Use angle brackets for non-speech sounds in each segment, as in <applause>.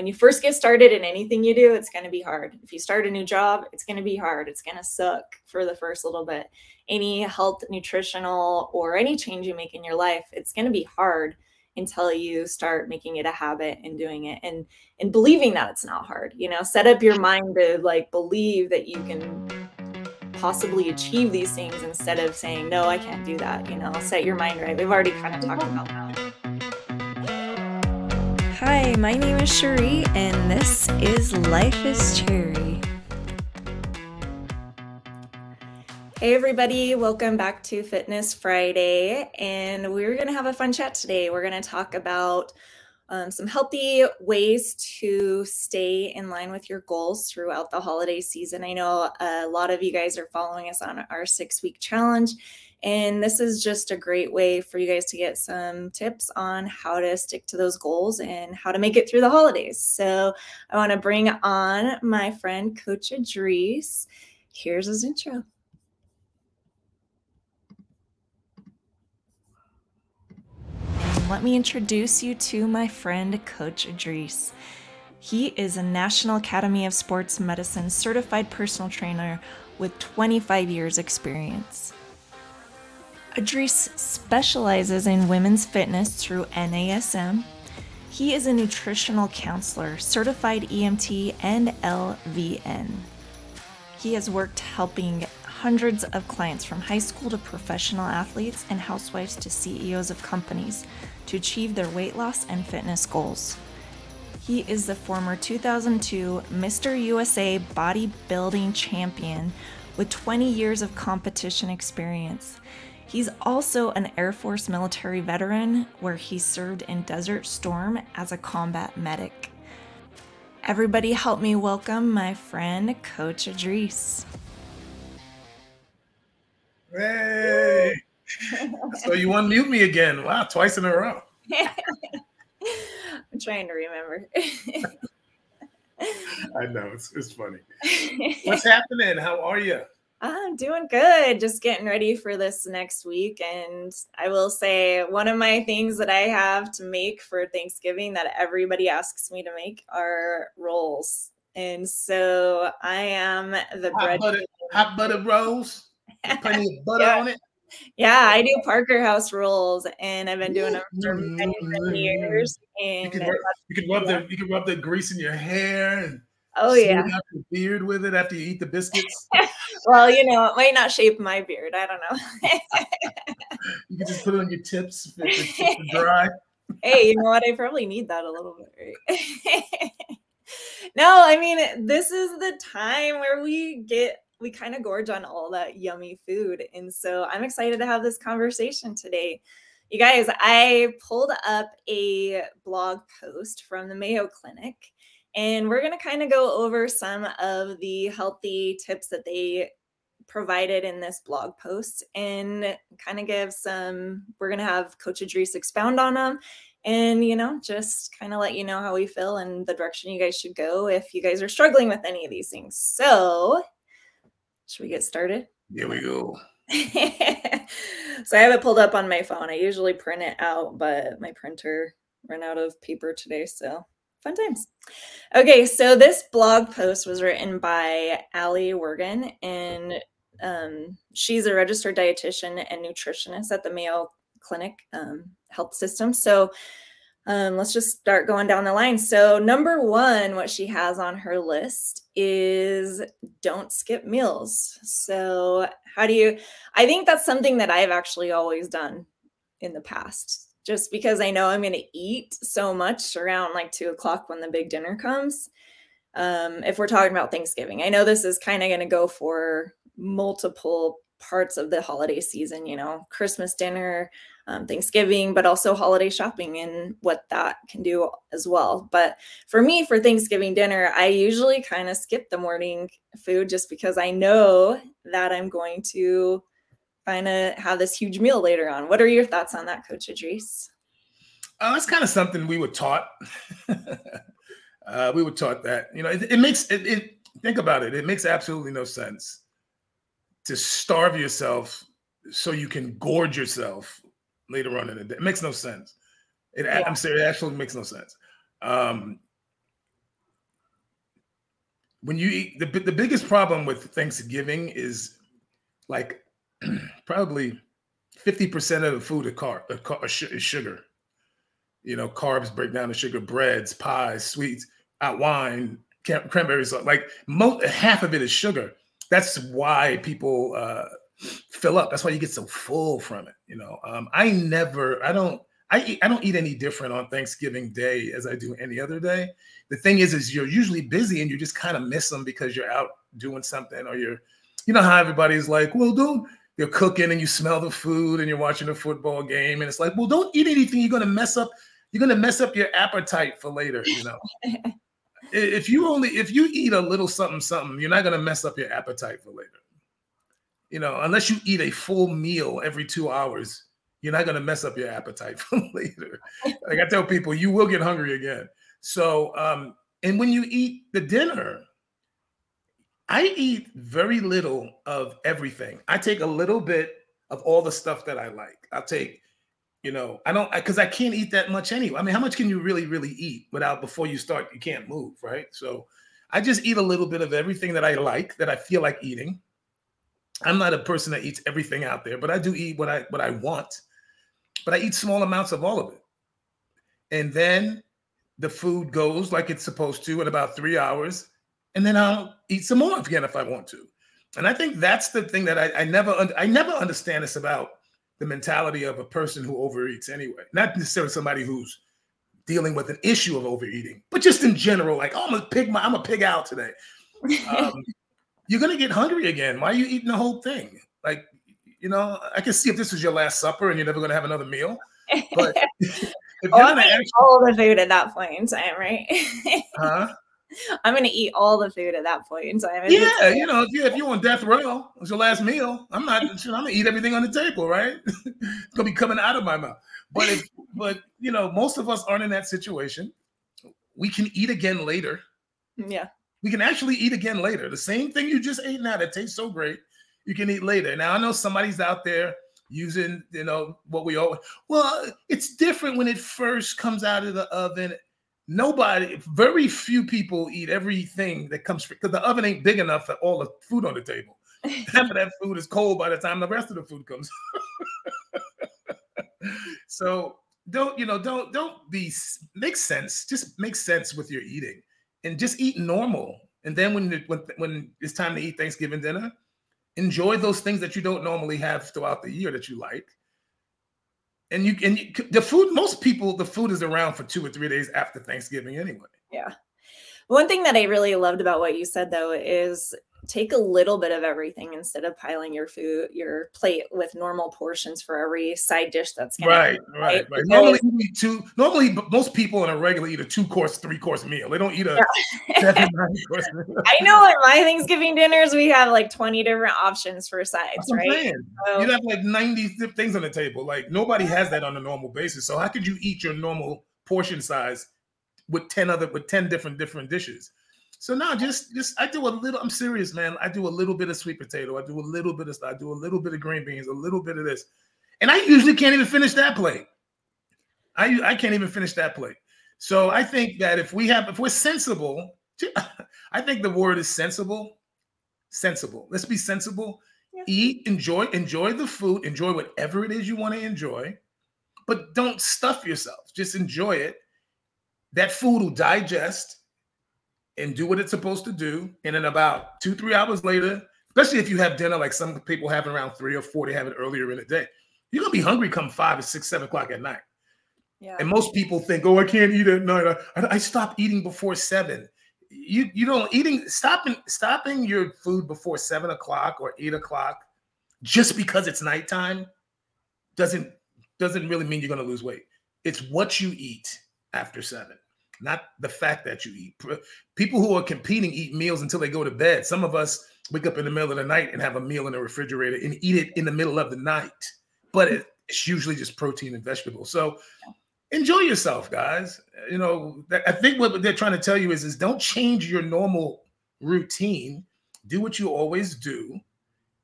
when you first get started in anything you do, it's going to be hard. If you start a new job, it's going to be hard. It's going to suck for the first little bit. Any health, nutritional, or any change you make in your life, it's going to be hard until you start making it a habit and doing it and and believing that it's not hard you know set up your mind to like believe that you can possibly achieve these things instead of saying no i can't do that you know set your mind right we've already kind of talked about that my name is cherie and this is life is cherry Hey, everybody, welcome back to Fitness Friday. And we're going to have a fun chat today. We're going to talk about um, some healthy ways to stay in line with your goals throughout the holiday season. I know a lot of you guys are following us on our six week challenge. And this is just a great way for you guys to get some tips on how to stick to those goals and how to make it through the holidays. So I want to bring on my friend, Coach Idris. Here's his intro. let me introduce you to my friend, Coach Idris. He is a National Academy of Sports Medicine certified personal trainer with 25 years' experience. Idris specializes in women's fitness through NASM. He is a nutritional counselor, certified EMT, and LVN. He has worked helping hundreds of clients from high school to professional athletes and housewives to CEOs of companies to achieve their weight loss and fitness goals. He is the former 2002 Mr. USA bodybuilding champion with 20 years of competition experience. He's also an Air Force military veteran where he served in Desert Storm as a combat medic. Everybody, help me welcome my friend, Coach Idris. Hey! <laughs> so you unmute me again. Wow, twice in a row. I'm trying to remember. <laughs> I know it's it's funny. <laughs> What's happening? How are you? I'm doing good. Just getting ready for this next week. And I will say, one of my things that I have to make for Thanksgiving that everybody asks me to make are rolls. And so I am the hot bread. Butter, <laughs> hot butter rolls. Plenty of butter yeah. on it. Yeah, I do Parker House rolls, and I've been doing them for many, many mm-hmm. years. And you can, rub, you rub yeah. the you can rub the grease in your hair and oh yeah, beard with it after you eat the biscuits. <laughs> well, you know, it might not shape my beard. I don't know. you can just put it on your tips if it's <laughs> dry. hey, you know what? I probably need that a little bit, right? <laughs> no, I mean, this is the time where we get we kind of gorge on all that yummy food. And so I'm excited to have this conversation today. You guys, I pulled up a blog post from the Mayo Clinic, and we're going to kind of go over some of the healthy tips that they provided in this blog post and kind of give some, we're going to have Coach Idris expound on them and you know just kind of let you know how we feel and the direction you guys should go if you guys are struggling with any of these things so should we get started? Here we go. <laughs> so I have it pulled up on my phone. I usually print it out, but my printer ran out of paper today. So fun times. Okay, so this blog post was written by Ali Wergen, and um, she's a registered dietitian and nutritionist at the Mayo Clinic um, Health System. So um, let's just start going down the line. So, number one, what she has on her list is don't skip meals. So, how do you? I think that's something that I've actually always done in the past, just because I know I'm going to eat so much around like two o'clock when the big dinner comes. Um, if we're talking about Thanksgiving, I know this is kind of going to go for multiple parts of the holiday season, you know, Christmas dinner, um, Thanksgiving, but also holiday shopping and what that can do as well. But for me, for Thanksgiving dinner, I usually kind of skip the morning food just because I know that I'm going to kind of have this huge meal later on. What are your thoughts on that, Coach Idris? Uh, that's kind of something we were taught. <laughs> uh, we were taught that, you know, it, it makes it, it, think about it. It makes absolutely no sense to starve yourself so you can gorge yourself later on in the day. It makes no sense. It, yeah. I'm saying it actually makes no sense. Um, when you eat the, the biggest problem with Thanksgiving is like <clears throat> probably 50% of the food is, car, is sugar. You know, carbs break down the sugar, breads, pies, sweets, out wine, cranberries. Like most, half of it is sugar. That's why people uh, fill up. That's why you get so full from it. You know, um, I never, I don't, I eat, I don't eat any different on Thanksgiving Day as I do any other day. The thing is, is you're usually busy and you just kind of miss them because you're out doing something or you're, you know how everybody's like, well, don't you're cooking and you smell the food and you're watching a football game and it's like, well, don't eat anything. You're gonna mess up. You're gonna mess up your appetite for later. You know, <laughs> if you only if you eat a little something something, you're not gonna mess up your appetite for later. You know, unless you eat a full meal every two hours you're not going to mess up your appetite <laughs> for later. like I tell people, you will get hungry again. So, um, and when you eat the dinner, I eat very little of everything. I take a little bit of all the stuff that I like. I'll take, you know, I don't because I, I, can't eat that much anyway. I mean, how much can you really, really eat without before you start? You can't move, right? So I just eat a little bit of everything that I like, that I feel like eating. I'm not a person that eats everything out there, but I do eat what I what I want but I eat small amounts of all of it. And then the food goes like it's supposed to in about three hours. And then I'll eat some more again if I want to. And I think that's the thing that I, I never I never understand this about the mentality of a person who overeats anyway. Not necessarily somebody who's dealing with an issue of overeating, but just in general, like, oh, I'm a pig, I'm a pig out today. Um, <laughs> you're gonna get hungry again. Why are you eating the whole thing? Like you know, I can see if this was your last supper and you're never going to have another meal. But <laughs> <laughs> if oh, I'm gonna actually, all the food at that point in time, right? huh? <laughs> I'm gonna eat all the food at that point in time. Yeah, you know, if you if you're on death row, it's your last meal. I'm not. <laughs> I'm gonna eat everything on the table, right? <laughs> it's gonna be coming out of my mouth. But if, but you know, most of us aren't in that situation. We can eat again later. Yeah, we can actually eat again later. The same thing you just ate now that tastes so great you can eat later. Now I know somebody's out there using, you know, what we all well, it's different when it first comes out of the oven. Nobody, very few people eat everything that comes because the oven ain't big enough for all the food on the table. <laughs> Half of that food is cold by the time the rest of the food comes. <laughs> so don't you know don't don't be make sense just make sense with your eating and just eat normal and then when when when it's time to eat thanksgiving dinner enjoy those things that you don't normally have throughout the year that you like and you you, the food most people the food is around for two or three days after thanksgiving anyway. Yeah. One thing that i really loved about what you said though is take a little bit of everything instead of piling your food your plate with normal portions for every side dish that's right, right right? right. Normally eat two normally most people in a regular eat a two course three course meal. They don't eat a yeah. <laughs> course meal. i know at my thanksgiving dinners we have like 20 different options for sides right? so, you have like 90 things on the table. Like nobody has that on a normal basis. So how could you eat your normal portion size with 10 other with 10 different different dishes so now just just I do a little, I'm serious, man. I do a little bit of sweet potato, I do a little bit of I do a little bit of green beans, a little bit of this. And I usually can't even finish that plate. I I can't even finish that plate. So I think that if we have if we're sensible, <laughs> I think the word is sensible. Sensible. Let's be sensible. Yeah. Eat, enjoy, enjoy the food, enjoy whatever it is you want to enjoy, but don't stuff yourself. Just enjoy it. That food will digest and do what it's supposed to do. And then about two, three hours later, especially if you have dinner like some people have around three or four, they have it earlier in the day. You're gonna be hungry come five or six, seven o'clock at night. Yeah. And most people think, oh, I can't eat at night. I, I stop eating before seven. You you don't eating stopping stopping your food before seven o'clock or eight o'clock just because it's nighttime doesn't doesn't really mean you're gonna lose weight. It's what you eat after seven not the fact that you eat. People who are competing eat meals until they go to bed. Some of us wake up in the middle of the night and have a meal in the refrigerator and eat it in the middle of the night. But it's usually just protein and vegetables. So enjoy yourself, guys. You know, I think what they're trying to tell you is, is don't change your normal routine. Do what you always do.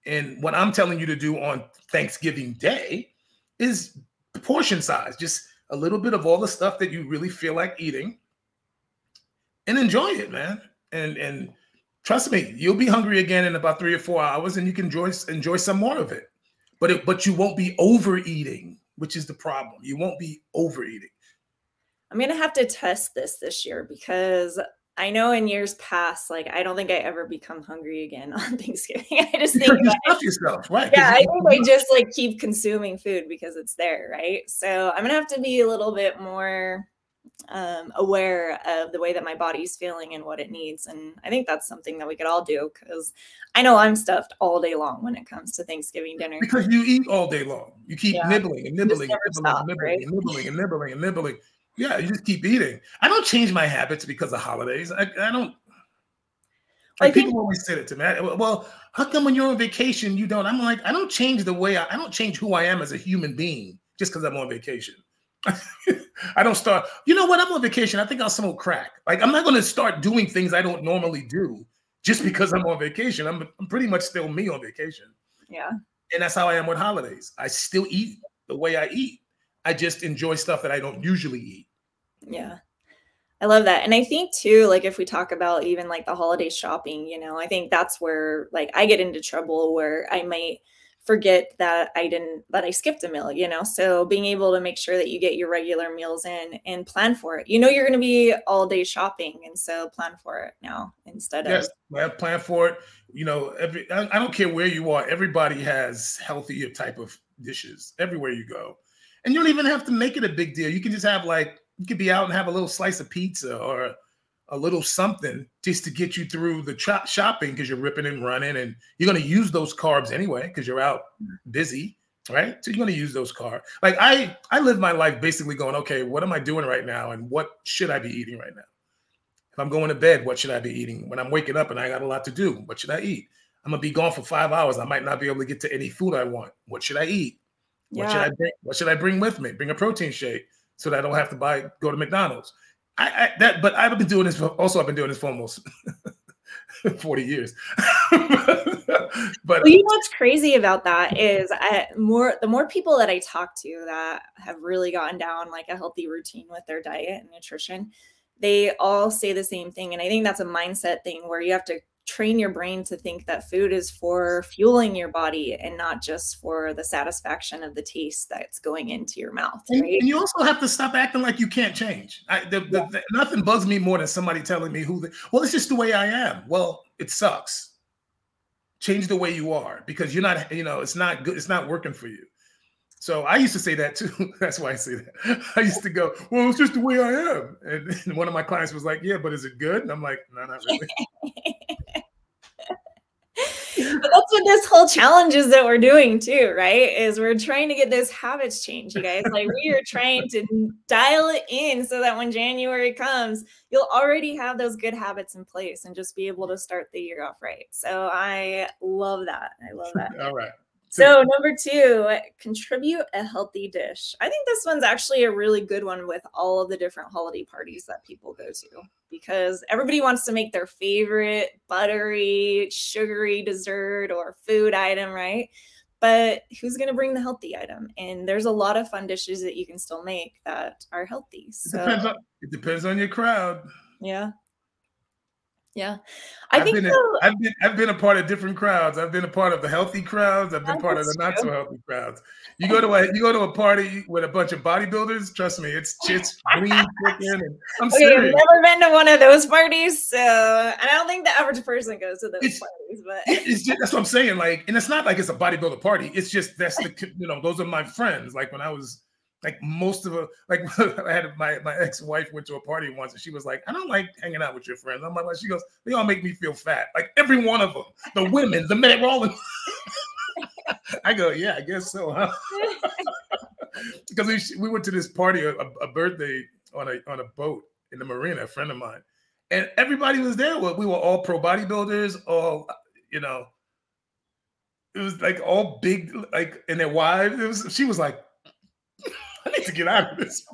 And what I'm telling you to do on Thanksgiving Day is portion size. Just a little bit of all the stuff that you really feel like eating and enjoy it, man. And and trust me, you'll be hungry again in about three or four hours, and you can enjoy enjoy some more of it. But it, but you won't be overeating, which is the problem. You won't be overeating. I'm gonna have to test this this year because I know in years past, like I don't think I ever become hungry again <laughs> on Thanksgiving. I just think you stop yourself, right? Yeah, I think I just like keep consuming food because it's there, right? So I'm gonna have to be a little bit more um, aware of the way that my body's feeling and what it needs. And I think that's something that we could all do because I know I'm stuffed all day long when it comes to Thanksgiving dinner. Because you eat all day long. You keep yeah. nibbling and nibbling and nibbling, stop, and nibbling, right? and nibbling and nibbling and nibbling. Yeah, you just keep eating. I don't change my habits because of holidays. I, I don't. Like people think, always say it to me. Well, how come when you're on vacation you don't? I'm like, I don't change the way I, I don't change who I am as a human being just because I'm on vacation. <laughs> I don't start. You know what? I'm on vacation. I think I'll smoke crack. Like I'm not going to start doing things I don't normally do just because I'm on vacation. I'm, I'm pretty much still me on vacation. Yeah. And that's how I am with holidays. I still eat the way I eat. I just enjoy stuff that I don't usually eat. Yeah. I love that. And I think too, like if we talk about even like the holiday shopping, you know, I think that's where like I get into trouble where I might forget that I didn't that I skipped a meal, you know. So being able to make sure that you get your regular meals in and plan for it. You know you're going to be all day shopping and so plan for it now instead of Yes, plan for it. You know, every I don't care where you are, everybody has healthier type of dishes everywhere you go. And you don't even have to make it a big deal. You can just have like you could be out and have a little slice of pizza or a little something just to get you through the ch- shopping because you're ripping and running and you're going to use those carbs anyway because you're out mm-hmm. busy right? So you're going to use those carbs like i i live my life basically going okay what am i doing right now and what should i be eating right now? If i'm going to bed what should i be eating? When i'm waking up and i got a lot to do what should i eat? I'm going to be gone for five hours. I might not be able to get to any food i want. What should i eat? What yeah. should i bring what should i bring with me? Bring a protein shake so that i don't have to buy go to mcdonald's I, I, that, but I've been doing this. For, also, I've been doing this for almost <laughs> forty years. <laughs> but well, you know what's crazy about that is I, more the more people that I talk to that have really gotten down like a healthy routine with their diet and nutrition, they all say the same thing, and I think that's a mindset thing where you have to train your brain to think that food is for fueling your body and not just for the satisfaction of the taste that's going into your mouth. Right? And, and you also have to stop acting like you can't change. I, the, the, yeah. the, nothing bugs me more than somebody telling me who. The, well, it's just the way I am. Well, it sucks. Change the way you are because you're not. You know, it's not good. It's not working for you. So I used to say that too. <laughs> That's why I say that. I used to go, well, it's just the way I am. <laughs> And, one of my clients was like, yeah, but is it good? And I'm like, no, not really. <laughs> but that's what this whole challenge is that we're doing too, right? Is we're trying to get those habits changed, you guys. Like we are trying to dial it in so that when January comes, you'll already have those good habits in place and just be able to start the year off right. So I love that. I love that. All right. So, number two, contribute a healthy dish. I think this one's actually a really good one with all of the different holiday parties that people go to because everybody wants to make their favorite buttery, sugary dessert or food item, right? But who's going to bring the healthy item? And there's a lot of fun dishes that you can still make that are healthy. So, it depends on, it depends on your crowd. Yeah. Yeah. I I've think been, so. a, I've been I've been a part of different crowds. I've been a part of the healthy crowds. I've been part of the not so healthy crowds. You go to a you go to a party with a bunch of bodybuilders. Trust me, it's it's green chicken. And <laughs> I'm okay, serious. I've never been to one of those parties, so and I don't think the average person goes to those it's, parties. But it's just, that's what I'm saying. Like, and it's not like it's a bodybuilder party. It's just that's the <laughs> you know those are my friends. Like when I was like most of a like <laughs> I had my my ex-wife went to a party once and she was like, I don't like hanging out with your friends. I'm like, she goes, they all make me feel fat. Like every one of them, the women, the men, all in. <laughs> I go, yeah, I guess so, huh? <laughs> because we, we went to this party, a, a, birthday on a on a boat in the marina, a friend of mine, and everybody was there. We were all pro bodybuilders, all you know. It was like all big, like, and their wives. It was. She was like, I need to get out of this.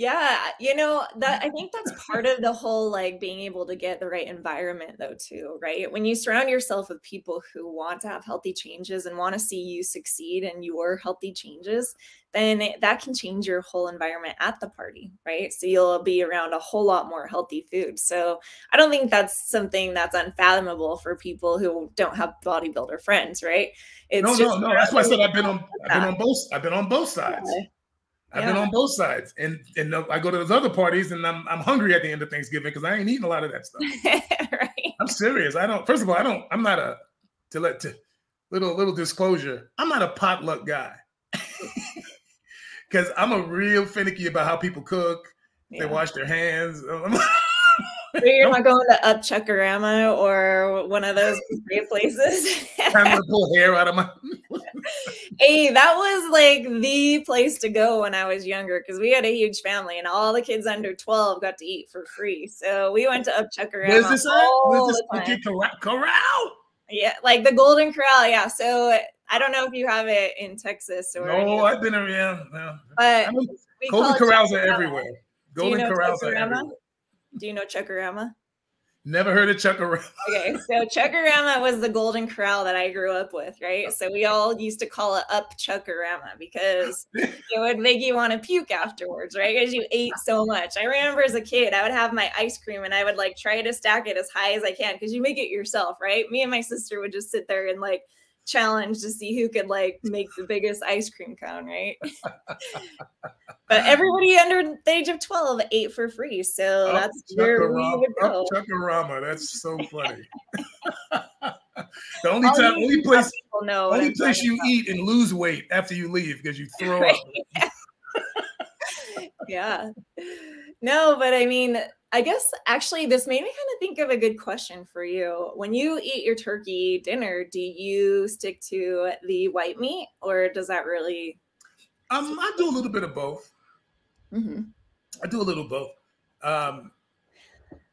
Yeah, you know, that I think that's part of the <laughs> whole like being able to get the right environment though too, right? When you surround yourself with people who want to have healthy changes and want to see you succeed in your healthy changes, then it, that can change your whole environment at the party, right? So you'll be around a whole lot more healthy food. So I don't think that's something that's unfathomable for people who don't have bodybuilder friends, right? It's no, no, no. That's why I said I've been on I've been on both I've been on both sides. Yeah. I've yeah. been on both sides, and and I go to those other parties, and I'm I'm hungry at the end of Thanksgiving because I ain't eating a lot of that stuff. <laughs> right. I'm serious. I don't. First of all, I don't. I'm not a to let to little little disclosure. I'm not a potluck guy <laughs> because I'm a real finicky about how people cook. Yeah. They wash their hands. <laughs> So you're not going to Up Chuckarama or one of those great places. I'm gonna <laughs> pull hair out of my. hey, that was like the place to go when I was younger because we had a huge family and all the kids under 12 got to eat for free. So we went to Up Chuckarama. Where's this at? Where's this corral? corral? Yeah, like the Golden Corral. Yeah. So I don't know if you have it in Texas or. No, I've been around. No. But Golden Corrals are everywhere. Golden Corrals are everywhere. Do you know Chuckarama? Never heard of Chuckarama. <laughs> okay, so Chuckarama was the golden corral that I grew up with, right? So we all used to call it up Chuckarama because it would make you want to puke afterwards, right? Because you ate so much. I remember as a kid, I would have my ice cream and I would like try to stack it as high as I can because you make it yourself, right? Me and my sister would just sit there and like challenge to see who could like make the biggest ice cream cone, right? <laughs> but everybody under the age of 12 ate for free. So up that's where we would go. Oh, Chuckarama. That's so funny. <laughs> the only time, only place, only place you about. eat and lose weight after you leave because you throw <laughs> right? up. yeah. No, but I mean, I guess actually this made me kind of think of a good question for you. When you eat your turkey dinner, do you stick to the white meat or does that really? Um, I do a little bit of both. Mm-hmm. I do a little both. Um,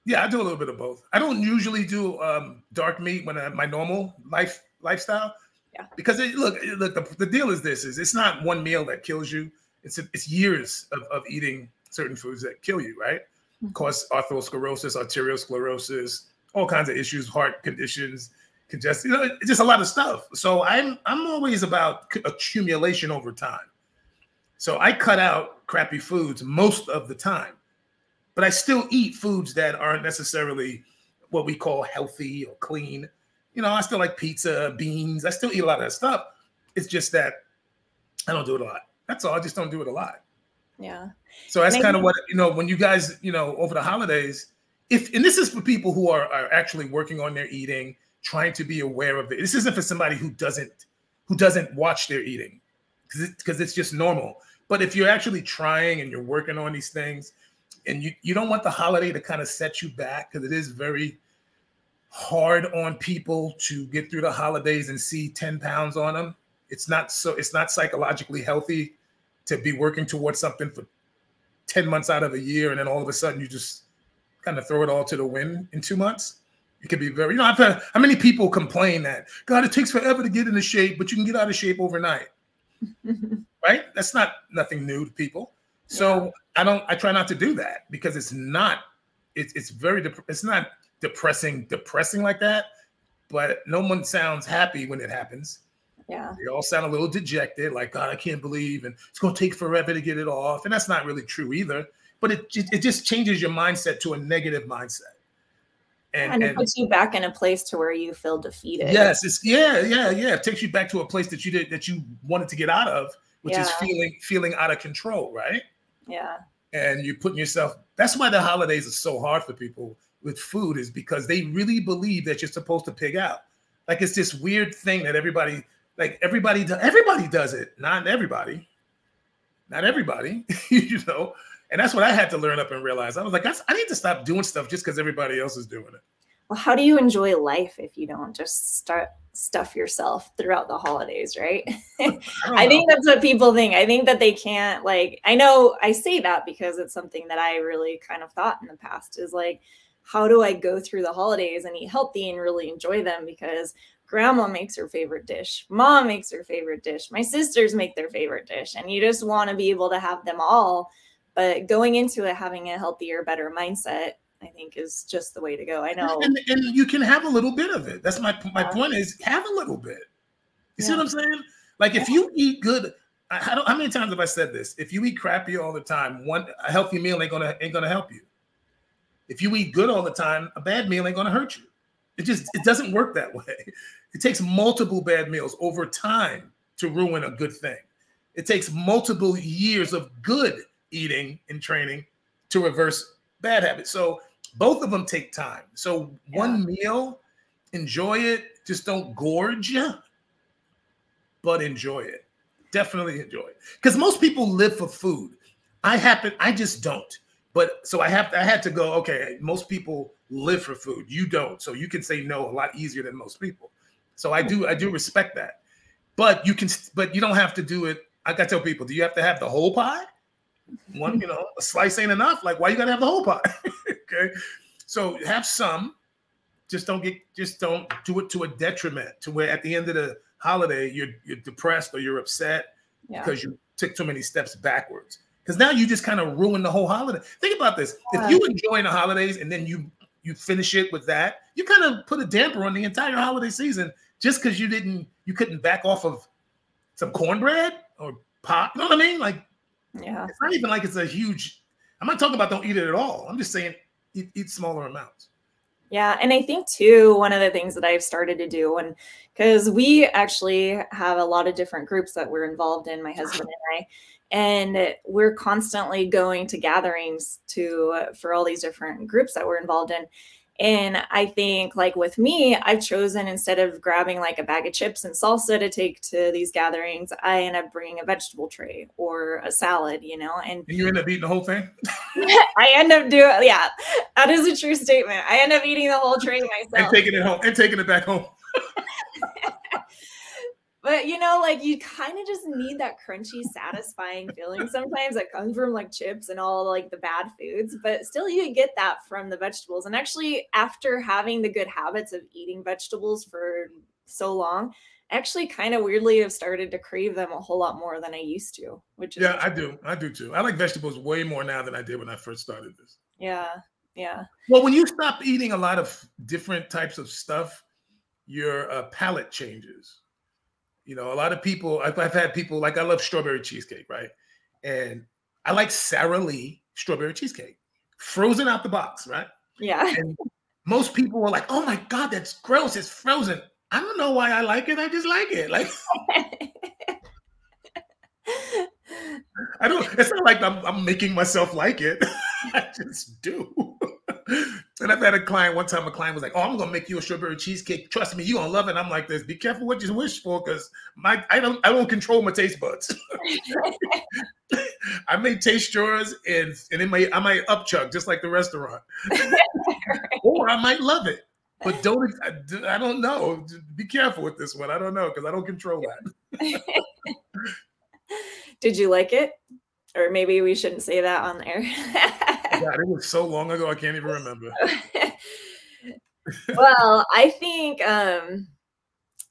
yeah, I do a little bit of both. I don't usually do um, dark meat when I, my normal life lifestyle. Yeah. Because it, look, look, the, the deal is this: is it's not one meal that kills you. It's a, it's years of, of eating certain foods that kill you, right? Mm-hmm. Cause atherosclerosis, arteriosclerosis, all kinds of issues, heart conditions, congestion, you know, just a lot of stuff. So I'm I'm always about accumulation over time. So I cut out crappy foods most of the time, but I still eat foods that aren't necessarily what we call healthy or clean. You know, I still like pizza, beans. I still eat a lot of that stuff. It's just that I don't do it a lot. That's all. I just don't do it a lot. Yeah. So that's kind of what you know when you guys you know over the holidays. If and this is for people who are, are actually working on their eating, trying to be aware of it. This isn't for somebody who doesn't who doesn't watch their eating because it, it's just normal. But if you're actually trying and you're working on these things, and you you don't want the holiday to kind of set you back because it is very hard on people to get through the holidays and see 10 pounds on them. It's not so it's not psychologically healthy to be working towards something for 10 months out of a year and then all of a sudden you just kind of throw it all to the wind in two months? It could be very you know i've had how many people complain that god it takes forever to get into shape but you can get out of shape overnight. <laughs> Right? That's not nothing new to people. So yeah. i don't i try not to do that because it's not it's it's very dep- it's not depressing depressing like that but no one sounds happy when it happens yeah. They all sound a little dejected, like, God, I can't believe, and it's going to take forever to get it off. And that's not really true either. But it, it just changes your mindset to a negative mindset. And, and it and, puts you back in a place to where you feel defeated. Yes, it's yeah, yeah, yeah. It takes you back to a place that you did that you wanted to get out of, which yeah. is feeling feeling out of control, right? Yeah. And you're putting yourself. That's why the holidays are so hard for people with food, is because they really believe that you're supposed to pig out. Like it's this weird thing that everybody like everybody does everybody does it. Not everybody. Not everybody <laughs> you know? And that's what i had to learn up and realize. I was like i need to stop doing stuff just because everybody else is doing it. Well how do you enjoy life if you don't just start stuff yourself throughout the holidays right? <laughs> I, I think that's what people think. I think that they can't like i know i say that because it's something that i really kind of thought in the past is like how do i go through the holidays and eat healthy and really enjoy them? Because grandma makes her favorite dish mom makes her favorite dish my sisters make their favorite dish and you just want to be able to have them all But going into it having a healthier, better mindset, I think is just the way to go. I know. And, and you can have a little bit of it. That's my my yeah. point is have a little bit. You yeah. see what I'm saying? Like if you eat good, how, how many times have I said this? If you eat crappy all the time, one a healthy meal ain't gonna ain't gonna help you. If you eat good all the time, a bad meal ain't gonna hurt you. It just it doesn't work that way. <laughs> It takes multiple bad meals over time to ruin a good thing. It takes multiple years of good eating and training to reverse bad habits. So both of them take time. So yeah. one meal, enjoy it. Just don't gorge, but enjoy it. Definitely enjoy it. Because most people live for food. I happen, I just don't. But so I have I had to go, okay, most people live for food. You don't. So you can say no a lot easier than most people. So I do I do respect that. But you can but you don't have to do it. I gotta tell people, do you have to have the whole pie? One, you know, a slice ain't enough. Like, why you gotta have the whole pie? <laughs> okay. So have some, just don't get just don't do it to a detriment to where at the end of the holiday you're you're depressed or you're upset yeah. because you took too many steps backwards because now you just kind of ruin the whole holiday. Think about this: if you enjoy the holidays and then you you finish it with that, you kind of put a damper on the entire holiday season just because you didn't you couldn't back off of some cornbread or pop. You know what I mean? Like, yeah, it's not even like it's a huge. I'm not talking about don't eat it at all. I'm just saying eat, eat smaller amounts. Yeah, and I think too one of the things that I've started to do and because we actually have a lot of different groups that we're involved in, my husband and I, and we're constantly going to gatherings to for all these different groups that we're involved in and i think like with me i've chosen instead of grabbing like a bag of chips and salsa to take to these gatherings i end up bringing a vegetable tray or a salad you know and, and you end up eating the whole thing? <laughs> I end up doing yeah that is a true statement. I end up eating the whole tray myself. and taking it home and taking it back home <laughs> but you know, like you kind of just need that crunchy, satisfying feeling sometimes that comes from like chips and all like the bad foods. But still, you get that from the vegetables. And actually, after having the good habits of eating vegetables for so long, actually kind of weirdly have started to crave them a whole lot more than I used to. Which is yeah, I do, I do too. I like vegetables way more now than I did when I first started this. Yeah, yeah. Well, when you stop eating a lot of different types of stuff, your uh, palate changes you know, a lot of people, I've, I've had people like I love strawberry cheesecake, right? And I like Sara Lee strawberry cheesecake, frozen out the box, right? Yeah. <laughs> And most people were like, oh my God, that's gross. It's frozen. I don't know why I like it. I just like it. Like, <laughs> I don't, it's not like I'm, I'm making myself like it. <laughs> I just do. And I've had a client one time. A client was like, "Oh, I'm gonna make you a strawberry cheesecake. Trust me, you gonna love it." I'm like, "This. Be careful what you wish for, because my I don't I don't control my taste buds. <laughs> I may taste yours, and and it may I might upchuck just like the restaurant, <laughs> or I might love it. But don't I, I don't know. Be careful with this one. I don't know because I don't control that. <laughs> Did you like it? Or maybe we shouldn't say that on there. God, it was so long ago, I can't even remember. <laughs> well, I think um,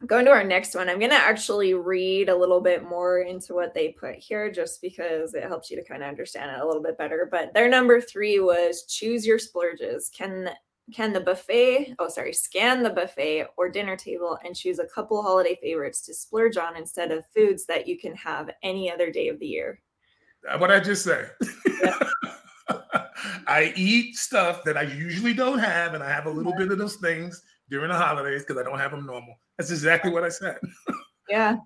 going to our next one, I'm going to actually read a little bit more into what they put here just because it helps you to kind of understand it a little bit better. But their number three was choose your splurges. Can can the buffet, oh, sorry, scan the buffet or dinner table and choose a couple holiday favorites to splurge on instead of foods that you can have any other day of the year? What I just said. Yeah. <laughs> I eat stuff that I usually don't have, and I have a little bit of those things during the holidays because I don't have them normal. That's exactly what I said. Yeah.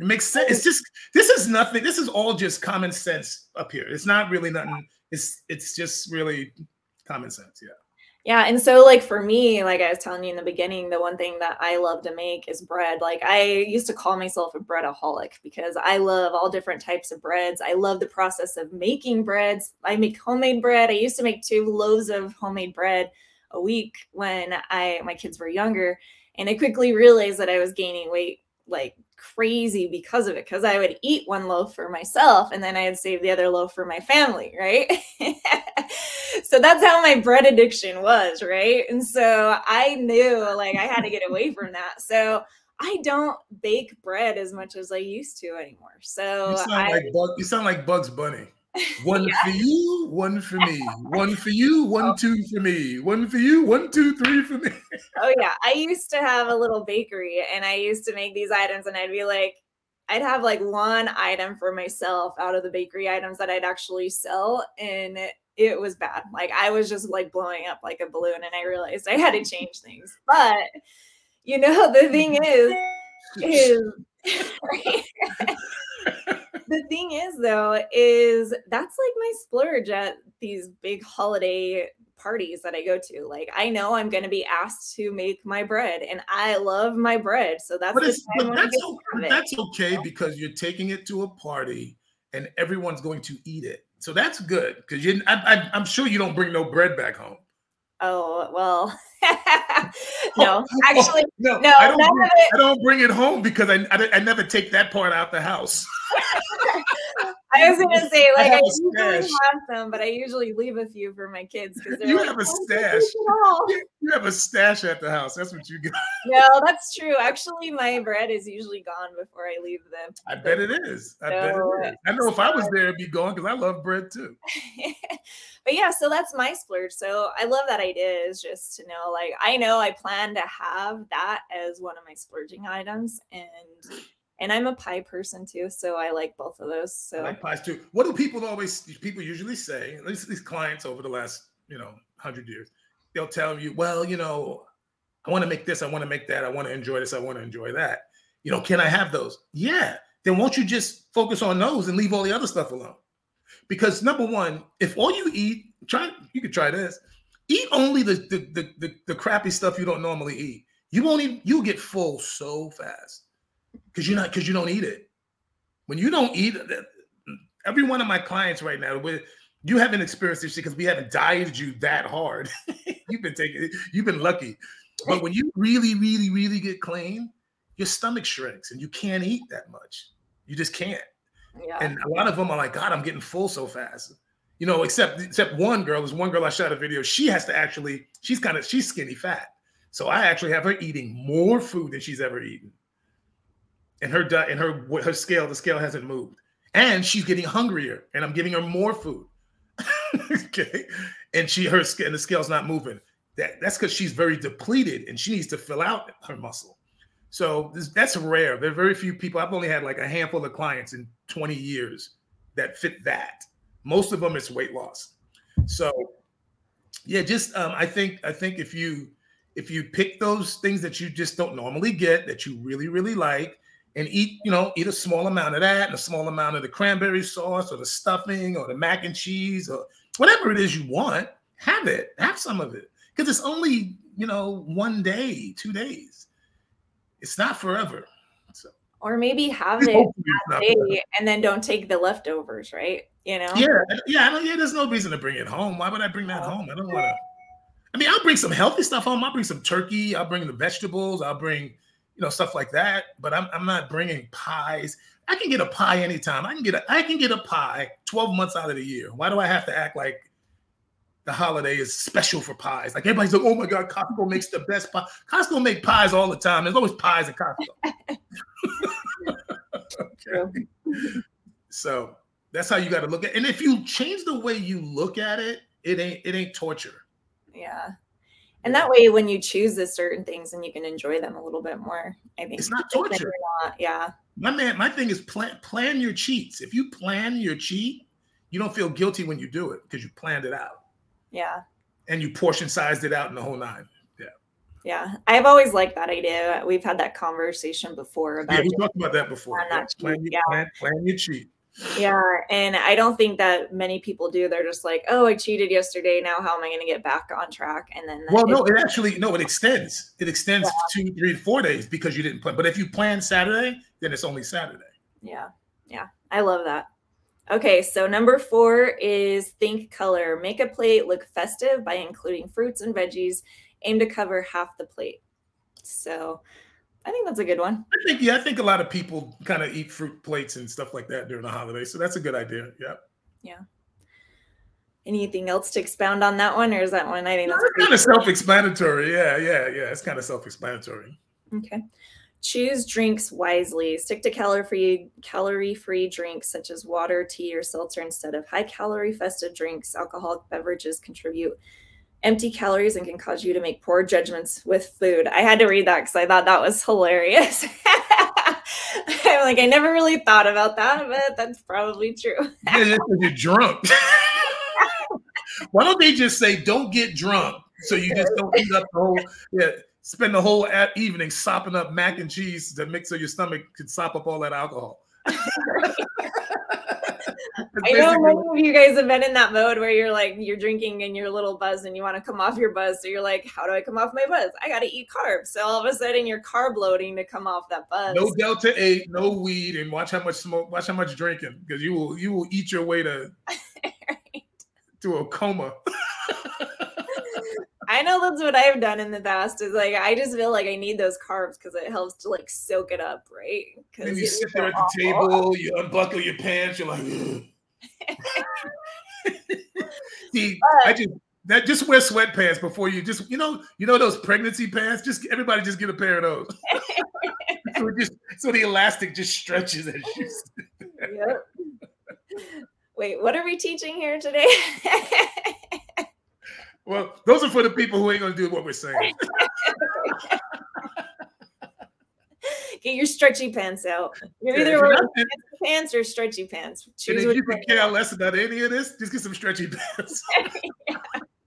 It makes sense. It's just this is nothing. This is all just common sense up here. It's not really nothing. It's it's just really common sense. Yeah. Yeah. And so, like, for me, like I was telling you in the beginning, the one thing that I love to make is bread. Like, I used to call myself a breadaholic because I love all different types of breads. I love the process of making breads. I make homemade bread. I used to make two loaves of homemade bread a week when I my kids were younger. And I quickly realized that I was gaining weight like crazy because of it because I would eat one loaf for myself and then I'd save the other loaf for my family, right? <laughs> so that's how my bread addiction was, right? And so I knew like I had to get away from that. So I don't bake bread as much as I used to anymore. So you sound, I, like, Bug, you sound like Bugs Bunny. <laughs> One yeah. for you, one for me. One for you, one, oh. two for me. One for you, one, two, three for me. oh, yeah. I used to have a little bakery and I used to make these items and I'd be like, I'd have like one item for myself out of the bakery items that I'd actually sell. And it was bad. Like I was just like blowing up like a balloon and I realized I had to change things. But you know, the thing is, is <laughs> <laughs> the thing is though, is that's like my splurge at these big holiday parties that I go to. Like I know I'm going to be asked to make my bread, and I love my bread, so that's but, but that's, okay, that's okay because you're taking it to a party and everyone's going to eat it. So that's good because you. I, am sure you don't bring no bread back home. Oh well, <laughs> <laughs> no, oh, oh, actually, no, no. I don't, bring, I don't bring it home because I, I, I never take that part out the house. <laughs> I was gonna say, like, I, I usually have some, but I usually leave a few for my kids because you like, have a oh, stash. <laughs> You have a stash at the house. That's what you got. No, that's true. Actually, my bread is usually gone before I leave them. I bet it is. I so, bet it uh, is. I know if I was there, it'd be gone because I love bread too. <laughs> but yeah, so that's my splurge. So I love that idea. Is just to know, like, I know I plan to have that as one of my splurging items, and and I'm a pie person too, so I like both of those. So I like pies too. What do people always people usually say? At least these clients over the last you know hundred years, they'll tell you, well, you know, I want to make this, I want to make that, I want to enjoy this, I want to enjoy that. You know, can I have those? Yeah. Then won't you just focus on those and leave all the other stuff alone? Because number one, if all you eat, try you could try this. Eat only the the the, the, the crappy stuff you don't normally eat. You won't even you get full so fast because you're not because you don't eat it. When you don't eat it, every one of my clients right now, with you haven't experienced this because we haven't dieted you that hard. <laughs> you've been taking you've been lucky. But when you really, really, really get clean, your stomach shrinks and you can't eat that much. You just can't. Yeah. And a lot of them are like, God, I'm getting full so fast. You know, except except one girl. There's one girl I shot a video. She has to actually, she's kind of she's skinny fat. So I actually have her eating more food than she's ever eaten and her and her her scale the scale hasn't moved. And she's getting hungrier and i'm giving her more food. <laughs> Okay. And she her and the scale's not moving. That that's because she's very depleted and she needs to fill out her muscle. So this, that's rare. There are very few people i've only had like a handful of clients in 20 years that fit that. Most of them it's weight loss. So yeah just um, i think i think if you if you pick those things that you just don't normally get that you really really like and eat, you know, eat a small amount of that and a small amount of the cranberry sauce or the stuffing or the mac and cheese or whatever it is you want. Have it, have some of it. Because it's only, you know, one day, two days. It's not forever. So or maybe have it that day and then don't take the leftovers, right? You know? Yeah, yeah, I don't, yeah. There's no reason to bring it home. Why would I bring that oh. home? I don't want to. I mean, I'll bring some healthy stuff home. I'll bring some turkey. I'll bring the vegetables. I'll bring you know, stuff like that. But I'm, I'm not bringing pies. I can get a pie anytime. I can get a I can get a pie 12 months out of the year. Why do I have to act like the holiday is special for pies? Like everybody's like, oh my god, Costco makes the best pie. Costco make pies all the time. There's always pies at Costco. <laughs> okay. So that's how you got to look at it. And if you change the way you look at it, it ain't it ain't torture. Yeah and that way when you choose the certain things and you can enjoy them a little bit more i think. It's not torture. not, yeah. My man my thing is plan plan your cheats. If you plan your cheat you don't feel guilty when you do it because you planned it out. Yeah. And you portion sized it out in the whole nine. Yeah. Yeah. I've always liked that idea. We've had that conversation before about yeah, we talked about that before. yeah. Plan, yeah. plan, plan your cheat yeah. And I don't think that many people do. They're just like, oh, I cheated yesterday. Now how am I going to get back on track? And then, well, no, it actually, no, it extends. It extends yeah. two, three, four days because you didn't plan. But if you plan Saturday, then it's only Saturday. Yeah. Yeah. I love that. Okay. So number four is think color. Make a plate look festive by including fruits and veggies. Aim to cover half the plate. So, I think that's a good one. I think yeah, I think a lot of people kind of eat fruit plates and stuff like that during the holiday, so that's a good idea. Yeah. Yeah. Anything else to expound on that one, or is that one? I think that's kind of self-explanatory. Yeah, yeah, yeah. It's kind of self-explanatory. Okay. Choose drinks wisely. Stick to calorie-free calorie-free drinks such as water, tea, or seltzer instead of high-calorie festive drinks. Alcoholic beverages contribute empty calories and can cause you to make poor judgments with food. I had to read that because I thought that was hilarious. <laughs> I'm like, I never really thought about that, but that's probably true. yeah, you're drunk. <laughs> Why don't they just say, "Don't get drunk," so you just don't eat up the whole yeah. Spend the whole evening sopping up mac and cheese to make so your stomach can sop up all that alcohol. I know many of you guys have been in that mode where you're like you're drinking and you're a little buzz and you want to come off your buzz. So you're like, how do I come off my buzz? I got to eat carbs. So all of a sudden you're carb loading to come off that buzz. No delta eight, no weed, and watch how much smoke, watch how much drinking because you will you will eat your way to <laughs> right. to a coma. <laughs> I know that's what I've done in the past. Is like I just feel like I need those carbs because it helps to like soak it up, right? Because you sit there at the table, you unbuckle your pants, you're like. <laughs> See, I just that just wear sweatpants before you just you know you know those pregnancy pants. Just everybody just get a pair of those. <laughs> so just so the elastic just stretches as you. Yep. Wait, what are we teaching here today? <laughs> well, those are for the people who ain't gonna do what we're saying. <laughs> Get your stretchy pants out. You're either wearing pants or stretchy pants. Choose and if you can care less about any of this, just get some stretchy <laughs> pants. yeah.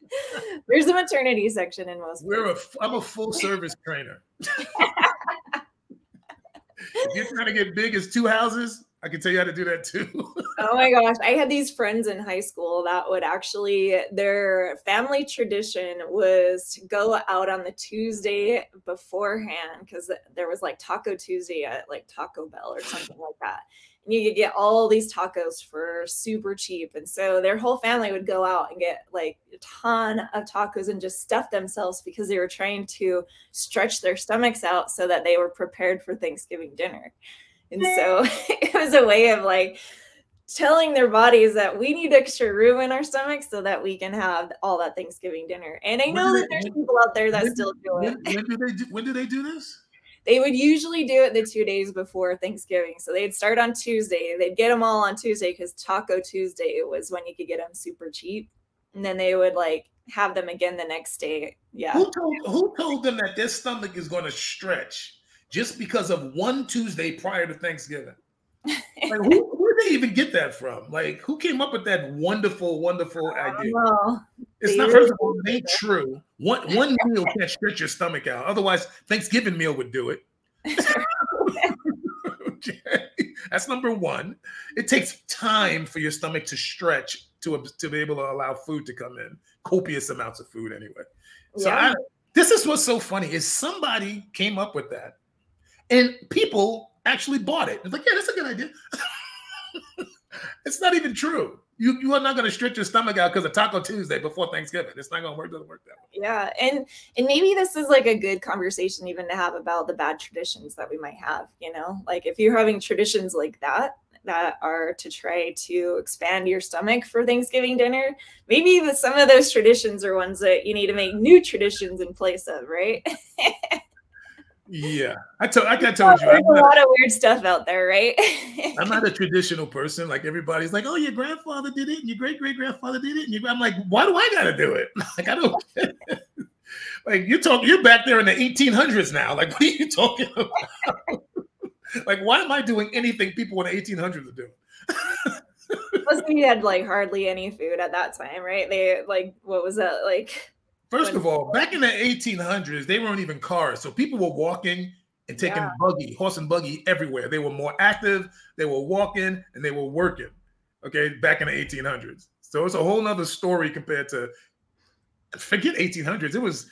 <laughs> There's a maternity section in most. We're places. a. I'm a full service trainer. If you're trying to get big as two houses, I can tell you how to do that too. <laughs> oh my gosh. I had these friends in high school that would actually, their family tradition was to go out on the Tuesday beforehand because there was like Taco Tuesday at like Taco Bell or something like that. And you could get all these tacos for super cheap. And so their whole family would go out and get like a ton of tacos and just stuff themselves because they were trying to stretch their stomachs out so that they were prepared for Thanksgiving dinner. And so <laughs> <laughs> it was a way of like telling their bodies that we need extra room in our stomachs so that we can have all that Thanksgiving dinner. And I know that there's people out there that when, still do it. When, when do they do, when do they do this? They would usually do it the two days before Thanksgiving. So they'd start on Tuesday. They'd get them all on Tuesday because Taco Tuesday was when you could get them super cheap. And then they would like have them again the next day. Yeah. Who told who told them that their stomach is going to stretch? just because of one Tuesday prior to Thanksgiving. <laughs> Like, who, where did they even get that from? Like, who came up with that wonderful, wonderful idea? It's not first of all, it ain't true. One one meal can't stretch your stomach out. Otherwise, Thanksgiving meal would do it. okay. <laughs> That's number one. It takes time for your stomach to stretch to, to be able to allow food to come in. Copious amounts of food, anyway. So yeah. I, this is what's so funny is somebody came up with that and people actually bought it. It's like, yeah, that's a good idea. <laughs> it's not even true. You you are not going to stretch your stomach out because of Taco Tuesday before Thanksgiving. It's not going to work. Doesn't work that way. Yeah, and and maybe this is like a good conversation even to have about the bad traditions that we might have. You know, like if you're having traditions like that that are to try to expand your stomach for Thanksgiving dinner, maybe the, some of those traditions are ones that you need to make new traditions in place of, right? <laughs> Yeah, I told I told you. There's a lot of weird stuff out there, right? <laughs> I'm not a traditional person. Like everybody's like, oh, your grandfather did it, and your great great grandfather did it, and I'm like, why do I got to do it? <laughs> Like I don't. <laughs> like you talk, you're back there in the 1800s now. Like what are you talking about? like why am I doing anything people in the 1800s are doing? Plus, we had like hardly any food at that time, right? They like what was that like? First of all, back in the 1800s, they weren't even cars. So people were walking and taking yeah. buggy, horse and buggy everywhere. They were more active, they were walking, and they were working. Okay, back in the 1800s. So it's a whole nother story compared to forget 1800s. It was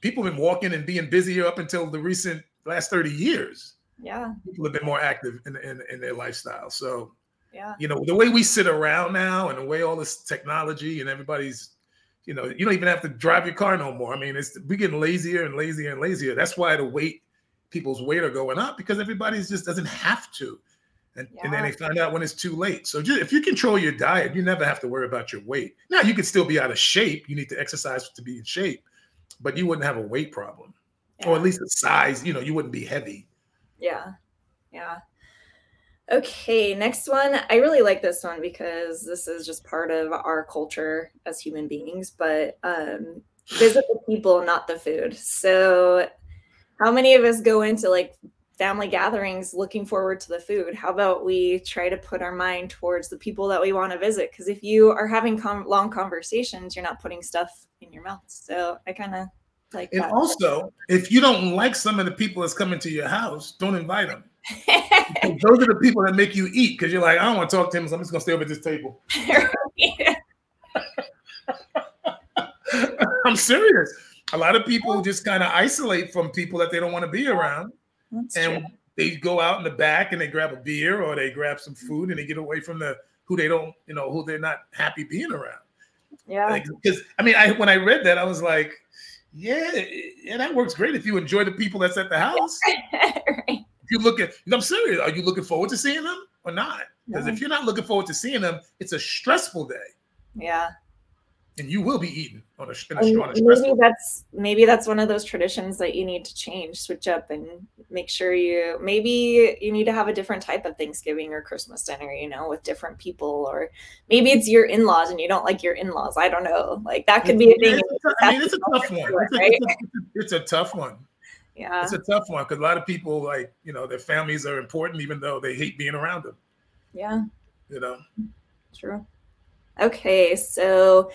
people been walking and being busier up until the recent last 30 years. Yeah. People have been more active in, in, in their lifestyle. So yeah, you know, the way we sit around now and the way all this technology and everybody's you know, you don't even have to drive your car no more. I mean, it's we getting lazier and lazier and lazier. That's why the weight, people's weight are going up because everybody's just doesn't have to. And, yeah. and then they find out when it's too late. So just, if you control your diet, you never have to worry about your weight. Now you can still be out of shape. You need to exercise to be in shape, but you wouldn't have a weight problem, yeah. or at least a size. You know, you wouldn't be heavy. Yeah. Yeah. Okay, next one. I really like this one because this is just part of our culture as human beings, but um, visit the people, not the food. So, how many of us go into like family gatherings looking forward to the food? How about we try to put our mind towards the people that we want to visit? Because if you are having com- long conversations, you're not putting stuff in your mouth. So, I kind of like and that. also, if you don't like some of the people that's coming to your house, don't invite them. <laughs> those are the people that make you eat because you're like, I don't want to talk to him, so I'm just gonna stay over at this table. <laughs> <laughs> I'm serious. A lot of people just kind of isolate from people that they don't want to be around, That's and true. they go out in the back and they grab a beer or they grab some mm-hmm. food and they get away from the who they don't, you know, who they're not happy being around. Yeah. Like, because I mean, I when I read that, I was like, yeah, yeah, that works great if you enjoy the people that's at the house. right. You look at, I'm serious. Are you looking forward to seeing them or not? Because if you're not looking forward to seeing them, it's a stressful day, Yeah. and you will be eating on a, in a, on a maybe that's maybe that's one of those traditions that you need to change, switch up, and make sure you maybe you need to have a different type of Thanksgiving or Christmas dinner, you know, with different people, or maybe it's your in-laws and you don't like your in-laws. I don't know. Like that could be a thing. it's I mean, it's a tough one. Right? it's a- it's a tough one. Yeah. It's a tough one because a lot of people like you know their families are important, even though they hate being around them. Yeah. You know. True. Okay, so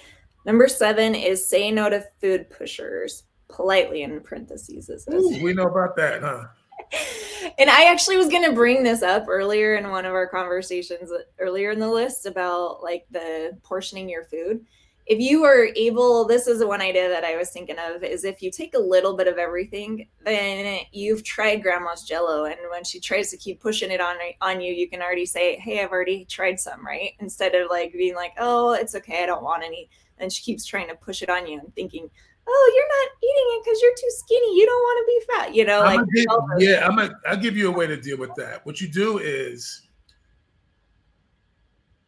number seven is say no to food pushers. Politely in parentheses. Ooh, we know about that, huh? <laughs> and I actually was going to bring this up earlier in one of our conversations uh, earlier in the list about like the portioning your food. If you are able, this is the one idea that I was thinking of is if you take a little bit of everything, then you've tried grandma's jello. And when she tries to keep pushing it on, on you, you can already say, Hey, I've already tried some, right? Instead of like being like, Oh, it's okay. I don't want any. And she keeps trying to push it on you and thinking, Oh, you're not eating it because you're too skinny. You don't want to be fat. You know, I'm like, give- yeah, I'm gonna I'll give you a way to deal with that. What you do is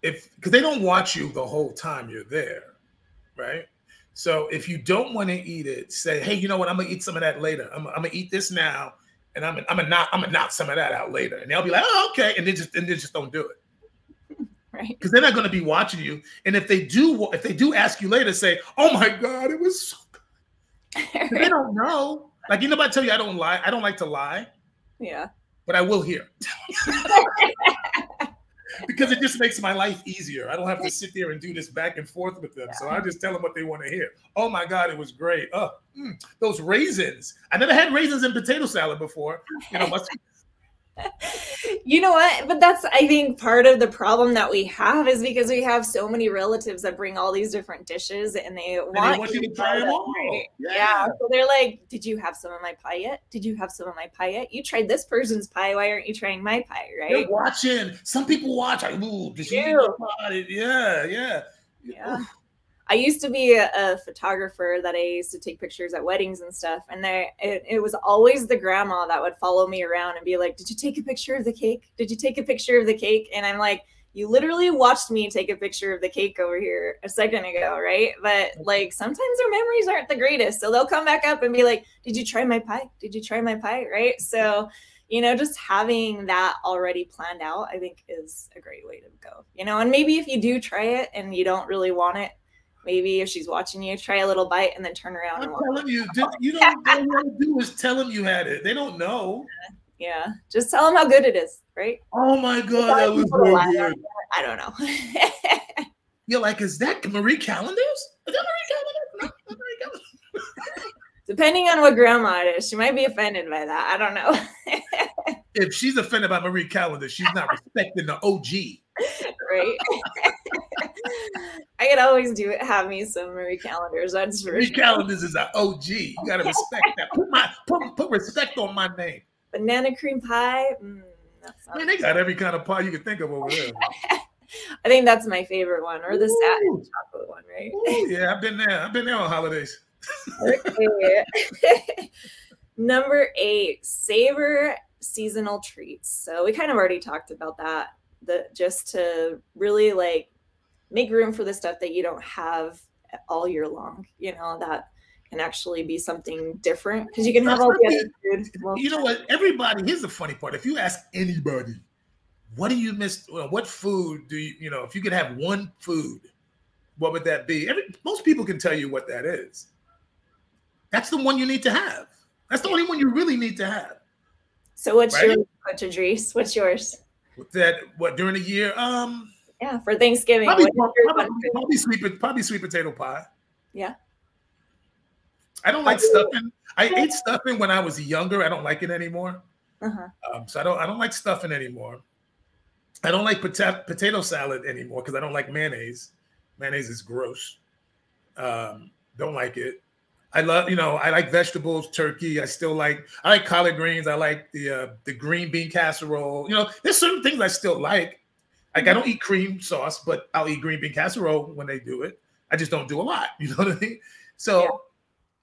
if because they don't watch you the whole time you're there, right? So if you don't want to eat it, say, hey, you know what? I'm gonna eat some of that later. I'm, I'm gonna eat this now, and I'm gonna, I'm gonna knock I'm gonna knock some of that out later. And they'll be like, oh, okay, and they just and they just don't do it <laughs> right. because they're not gonna be watching you. And if they do, if they do ask you later, say, oh my god, it was so good. <laughs> They don't know. Like you know, I tell you, I don't lie. I don't like to lie. yeah. but I will hear <laughs> because it just makes my life easier. I don't have to sit there and do this back and forth with them. So I just tell them what they want to hear. Oh my God, it was great. Oh, mm, those raisins. I never had raisins in potato salad before. You know, must, <laughs> you know what? But that's, I think, part of the problem that we have is because we have so many relatives that bring all these different dishes and they want, want you to try them all. right? Yeah. Yeah. So they're like, Did you have some of my pie yet? Did you have some of my pie yet? You tried this person's pie. Why aren't you trying my pie? Right. they're watching. Some people watch. Like, ooh, did she eat Ew. the pie? Yeah, yeah. Yeah. I used to be a, a photographer that I used to take pictures at weddings and stuff. And there, it, it was always the grandma that would follow me around and be like, Did you take a picture of the cake? Did you take a picture of the cake? And I'm like, You literally watched me take a picture of the cake over here a second ago, right? But like sometimes their memories aren't the greatest. So they'll come back up and be like, Did you try my pie? Did you try my pie? Right. So, you know, just having that already planned out, I think is a great way to go. You know, and maybe if you do try it and you don't really want it, maybe if she's watching you, try a little bite and then turn around I'm and telling you, just, you don't. All you want to do is tell them you had it. They don't know. <laughs> Yeah, just tell them how good it is, right? Oh my god, that was People lie so good. I don't know. <laughs> You're like, is that Marie Callender's? Is that Marie Callender? No, Marie Callender. <laughs> Depending on what grandma it is, she might be offended by that. I don't know. If she's offended by Marie Callender, she's not respecting the OG. right? <laughs> I could always do it. Have me some Marie Callender's. That's for Marie sure. Callender's is an OG. You gotta <laughs> respect that. Put my put, put respect on my name. Banana cream pie. Mm, that I mean, they got every kind of pie you can think of over there. <laughs> I think that's my favorite one, or the satin chocolate one, right? Ooh, yeah, I've been there. I've been there on holidays. Okay. Number eight, savor seasonal treats. So we kind of already talked about that. The just to really like make room for the stuff that you don't have all year long. You know that can actually be something different because you can have all the other food. Well, you know what? Everybody, here's the funny part. If you ask anybody, what do you miss? What food do you, you know, if you could have one food, what would that be? Every, most people can tell you what that is. That's the one you need to have. That's the only one you really need to have. So what's right? your Coach Idris? What's yours? That, what during the year? Um, yeah, for Thanksgiving. Probably, probably, probably, sweet, probably sweet potato pie. Yeah. I don't like stuffing. I ate stuffing when I was younger. I don't like it anymore. Uh-huh. Um, so I don't. I don't like stuffing anymore. I don't like pota- potato salad anymore because I don't like mayonnaise. Mayonnaise is gross. Um, don't like it. I love, you know, I like vegetables, turkey. I still like, I like collard greens. I like the uh, the green bean casserole. You know, there's certain things I still like. Like I don't eat cream sauce, but I'll eat green bean casserole when they do it. I just don't do a lot. <laughs> You know what I mean? So, yeah.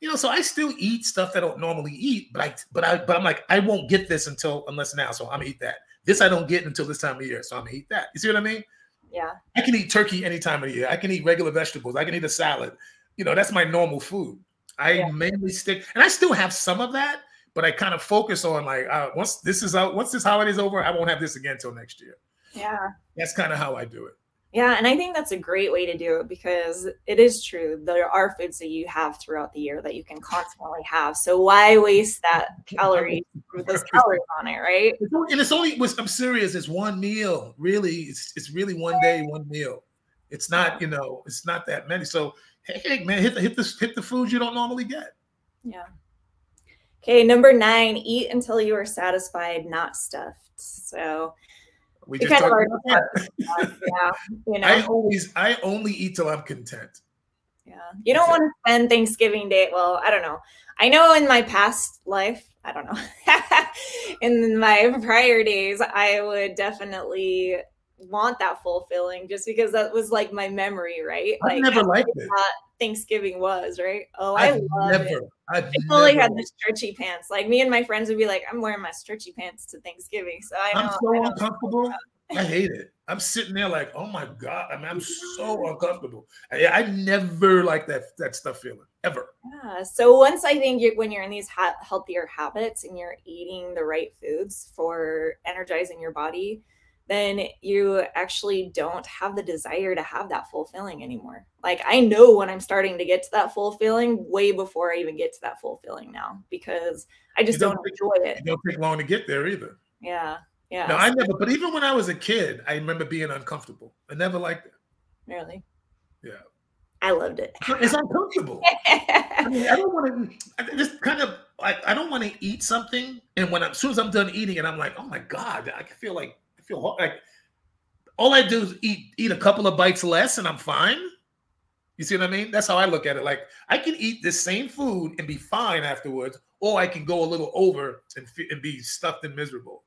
you know, so I still eat stuff that I don't normally eat, but I, but I, but I'm like, I won't get this until unless now. So I'm gonna eat that. This I don't get until this time of year, so I'm gonna eat that. You see what I mean? Yeah. I can eat turkey any time of the year. I can eat regular vegetables. I can eat a salad. You know, that's my normal food. I yeah. mainly stick, and I still have some of that, but I kind of focus on like uh, once this is out, once this holiday's over, I won't have this again until next year. Yeah, that's kind of how I do it. Yeah, and I think that's a great way to do it because it is true. There are foods that you have throughout the year that you can constantly have. So why waste that calories with those calories on it, right? And it's only I'm serious, it's one meal. Really, it's it's really one day, one meal. It's not, you know, it's not that many. So hey, man, hit the hit the hit the foods you don't normally get. Yeah. Okay, number nine, eat until you are satisfied, not stuffed. So we just talked about that. <laughs> yeah, you know. I always I only eat till I'm content. Yeah. You don't want to spend Thanksgiving Day. Well, I don't know. I know in my past life, I don't know. <laughs> in my prior days, I would definitely want that fulfilling just because that was like my memory, right? I like never liked it. Thanksgiving was, right? Oh, I love never, it. I've I totally had the stretchy pants. Like me and my friends would be like, I'm wearing my stretchy pants to Thanksgiving. So I know, I'm so I uncomfortable. I hate it. I'm sitting there like, oh my god. I mean, I'm so uncomfortable. I, I never like that that stuff feeling ever. Yeah. So once I think you're, when you're in these ha- healthier habits and you're eating the right foods for energizing your body, then you actually don't have the desire to have that fulfilling anymore. Like I know when I'm starting to get to that fulfilling way before I even get to that fulfilling now because I just don't, don't, enjoy it. It don't take long to get there either. Yeah. Yeah. No, I never, but even when I was a kid, I remember being uncomfortable. I never liked it. Really? Yeah. I loved it. It's uncomfortable. I mean, I don't want to just kind of like I don't want to eat something, and when I'm, as soon as I'm done eating it, I'm like, oh my god, I can feel like feel like all I do is eat eat a couple of bites less and I'm fine. You see what I mean? That's how I look at it. Like I can eat this same food and be fine afterwards, or I can go a little over and, and be stuffed and miserable.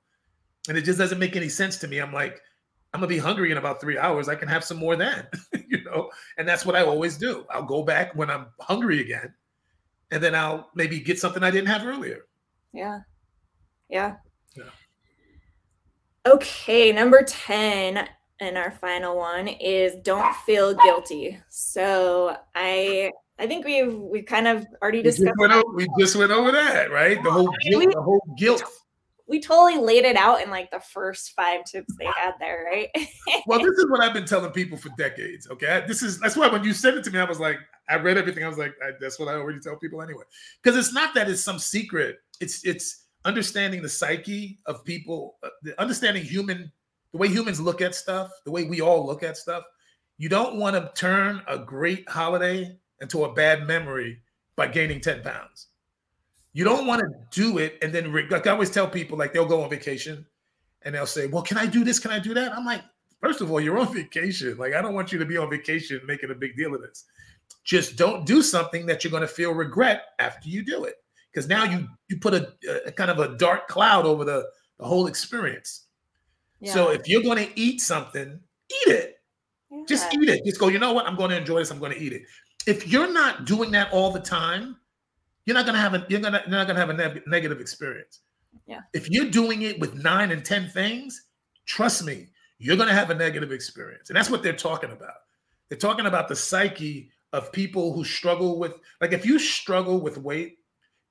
And it just doesn't make any sense to me. I'm like, I'm gonna be hungry in about three hours. I can have some more then, <laughs> you know. And that's what I always do. I'll go back when I'm hungry again, and then I'll maybe get something I didn't have earlier. Yeah, yeah. Okay, number 10 and our final one is don't feel guilty. So I I think we've we've kind of already discussed. We just, over, we just went over, that, right? The whole guilt, the whole guilt. We totally laid it out in like the first five tips they had there, right? well, this <laughs> is what I've been telling people for decades. Okay, this is that's why when you said it to me, I was like, I read everything. I was like, I, that's what I already tell people anyway. Because it's not that it's some secret. It's it's understanding the psyche of people, uh, understanding human, the way humans look at stuff, the way we all look at stuff. You don't want to turn a great holiday into a bad memory by gaining 10 pounds. You don't want to do it and then, like I always tell people, like they'll go on vacation and they'll say, Well, can I do this? Can I do that? I'm like, First of all, you're on vacation. Like, I don't want you to be on vacation making a big deal of this. Just don't do something that you're going to feel regret after you do it because now you you put a, a, kind of a dark cloud over the, the whole experience. Yeah. So if you're going to eat something, eat it. Yeah. Just eat it. Just go, you know what? I'm going to enjoy this. I'm going to eat it. If you're not doing that all the time, you're not going to have a you're gonna you're not going to have a ne- negative experience. Yeah. If you're doing it with nine and ten things, trust me, you're going to have a negative experience, and that's what they're talking about. They're talking about the psyche of people who struggle with like if you struggle with weight,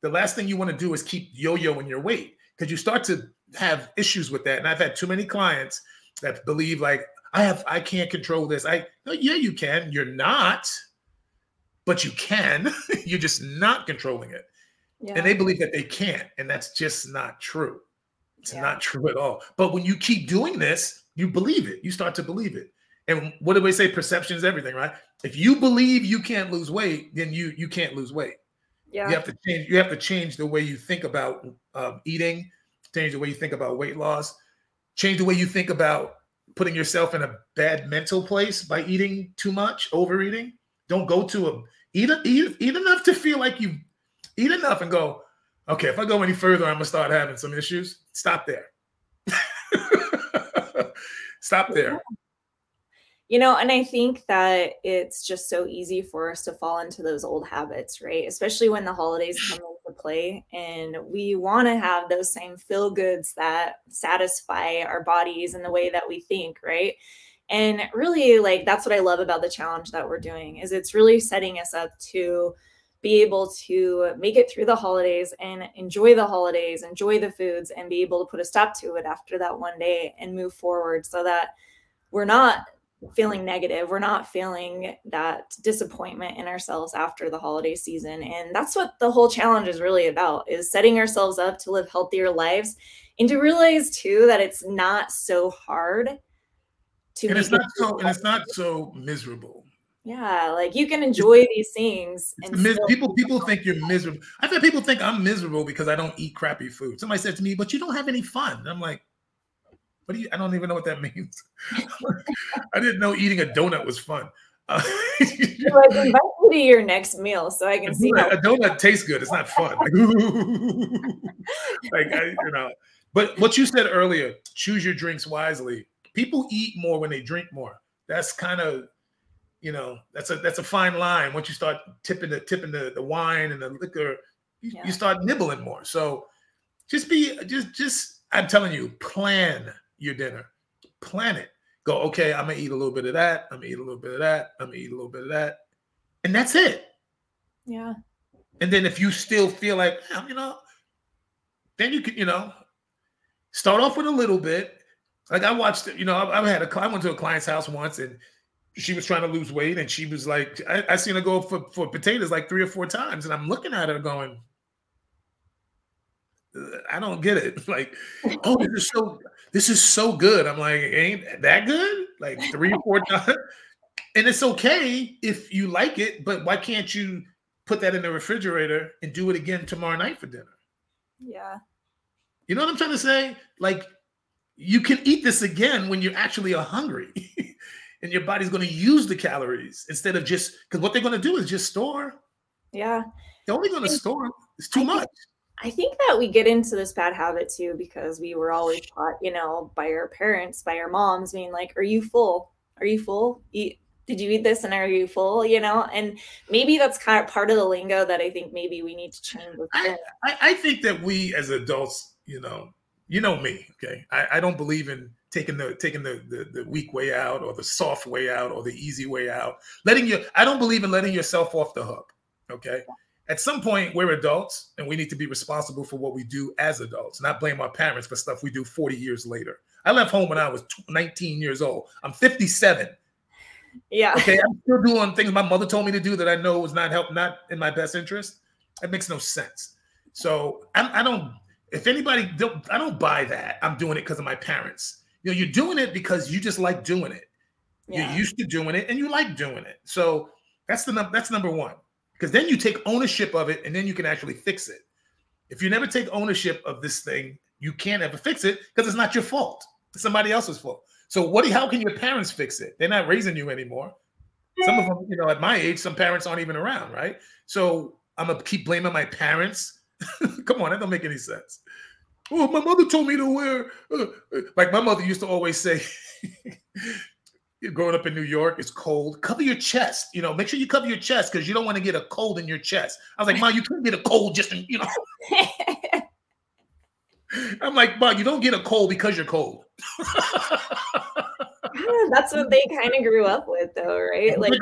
the last thing you want to do is keep yo-yoing your weight because you start to have issues with that. And I've had too many clients that believe like I have I can't control this. I no, yeah, you can. You're not, but you can. <laughs> You're just not controlling it. Yeah. And they believe that they can't, and that's just not true. It's yeah. not true at all. But when you keep doing this, you believe it. You start to believe it. And what do we say? Perception is everything, right? If you believe you can't lose weight, then you you can't lose weight. Yeah. You have to change. You have to change the way you think about um, eating. Change the way you think about weight loss. Change the way you think about putting yourself in a bad mental place by eating too much, overeating. Don't go to a eat eat eat enough to feel like you eat enough and go. Okay, if I go any further, I'm gonna start having some issues. Stop there. <laughs> Stop there. You know, and I think that it's just so easy for us to fall into those old habits, right? Especially when the holidays come into play and we want to have those same feel goods that satisfy our bodies and the way that we think, right? And really like that's what I love about the challenge that we're doing is it's really setting us up to be able to make it through the holidays and enjoy the holidays, enjoy the foods and be able to put a stop to it after that one day and move forward so that we're not feeling negative. We're not feeling that disappointment in ourselves after the holiday season. And that's what the whole challenge is really about is setting ourselves up to live healthier lives and to realize too that it's not so hard to and it's not so and it's not so miserable. Yeah, like you can enjoy these things. And mis- people people think you're miserable. I've had people think I'm miserable because I don't eat crappy food. Somebody said to me, "But you don't have any fun." And I'm like, what do you? I don't even know what that <laughs> means. I didn't know eating a donut was fun. <laughs> Well, invite me to your next meal so I can see. Donut, a donut tastes good. It's not fun. Like, <laughs> like I, you know. But what you said earlier, choose your drinks wisely. People eat more when they drink more. That's kind of, you know, that's a that's a fine line. Once you start tipping the tipping the, the wine and the liquor, you, yeah. you start nibbling more. So just be just just I'm telling you, plan your dinner. Plan it. Go, okay, I'm gonna eat a little bit of that. I'm gonna eat a little bit of that. I'm gonna eat a little bit of that. And that's it. Yeah. And then if you still feel like, you know, then you can, you know, start off with a little bit. Like I watched, you know, I, I had a I went to a client's house once and she was trying to lose weight and she was like, I, I seen her go for, for potatoes like three or four times. And I'm looking at her going, uh, I don't get it. <laughs> Like, oh, this is so this is so good. I'm like, ain't that good? Like <laughs> three or four times. And it's okay if you like it, but why can't you put that in the refrigerator and do it again tomorrow night for dinner? Yeah. You know what I'm trying to say? Like, you can eat this again when you actually are hungry. <laughs> and your body's going to use the calories instead of just because what they're going to do is just store. Yeah. They're only going to store. It's too much. I think that we get into this bad habit too because we were always taught, you know, by our parents, by our moms, being like, "Are you full? Are you full? Eat. Did you eat this? And are you full? You know." And maybe that's kind of part of the lingo that I think maybe we need to change. I, I, I, think that we as adults, you know, you know me, okay. I, I don't believe in taking the taking the, the the weak way out or the soft way out or the easy way out. Letting you, I don't believe in letting yourself off the hook. Okay at some point we're adults and we need to be responsible for what we do as adults not blame our parents for stuff we do 40 years later. I left home when i was 19 years old. I'm 57 yeah. Okay i'm still doing things my mother told me to do that i know was not help not in my best interest. It makes no sense. So I, I don't if anybody don't i don't buy that. I'm doing it because of my parents. You know you're doing it because you just like doing it. Yeah. you're used to doing it and you like doing it. So that's the that's number one because then you take ownership of it and then you can actually fix it. If you never take ownership of this thing, you can't ever fix it because it's not your fault. It's somebody else's fault. So what? How can your parents fix it? They're not raising you anymore. Some of them, you know, at my age, some parents aren't even around, right? So I'm gonna keep blaming my parents. <laughs> Come on, that don't make any sense. Oh, my mother told me to wear. Uh, uh like my mother used to always say, <laughs> growing up in New York, it's cold. Cover your chest. You know, make sure you cover your chest because you don't want to get a cold in your chest. I was like, Mom, you couldn't get a cold just in, you know. <laughs> I'm like, Mom, you don't get a cold because you're cold. <laughs> That's what they kind of grew up with though, right? Like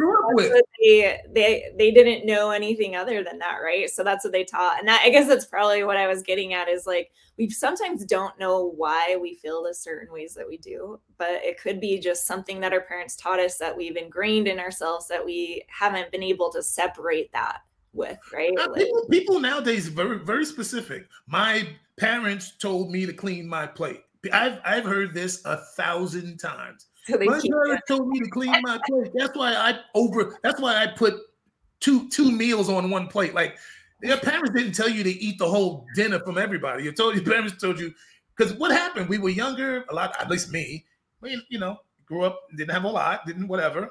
they they they didn't know anything other than that, right? So that's what they taught. And that I guess that's probably what I was getting at is like we sometimes don't know why we feel the certain ways that we do, but it could be just something that our parents taught us that we've ingrained in ourselves that we haven't been able to separate that with, right? Uh, like, people, people nowadays very very specific. My parents told me to clean my plate. I've I've heard this a thousand times. <laughs> So my parents told me to clean my plate. That's why I over. That's why I put two two meals on one plate. Like your parents didn't tell you to eat the whole dinner from everybody. You told your parents told you because what happened? We were younger. A lot, at least me. We, you know, grew up, didn't have a lot, didn't whatever.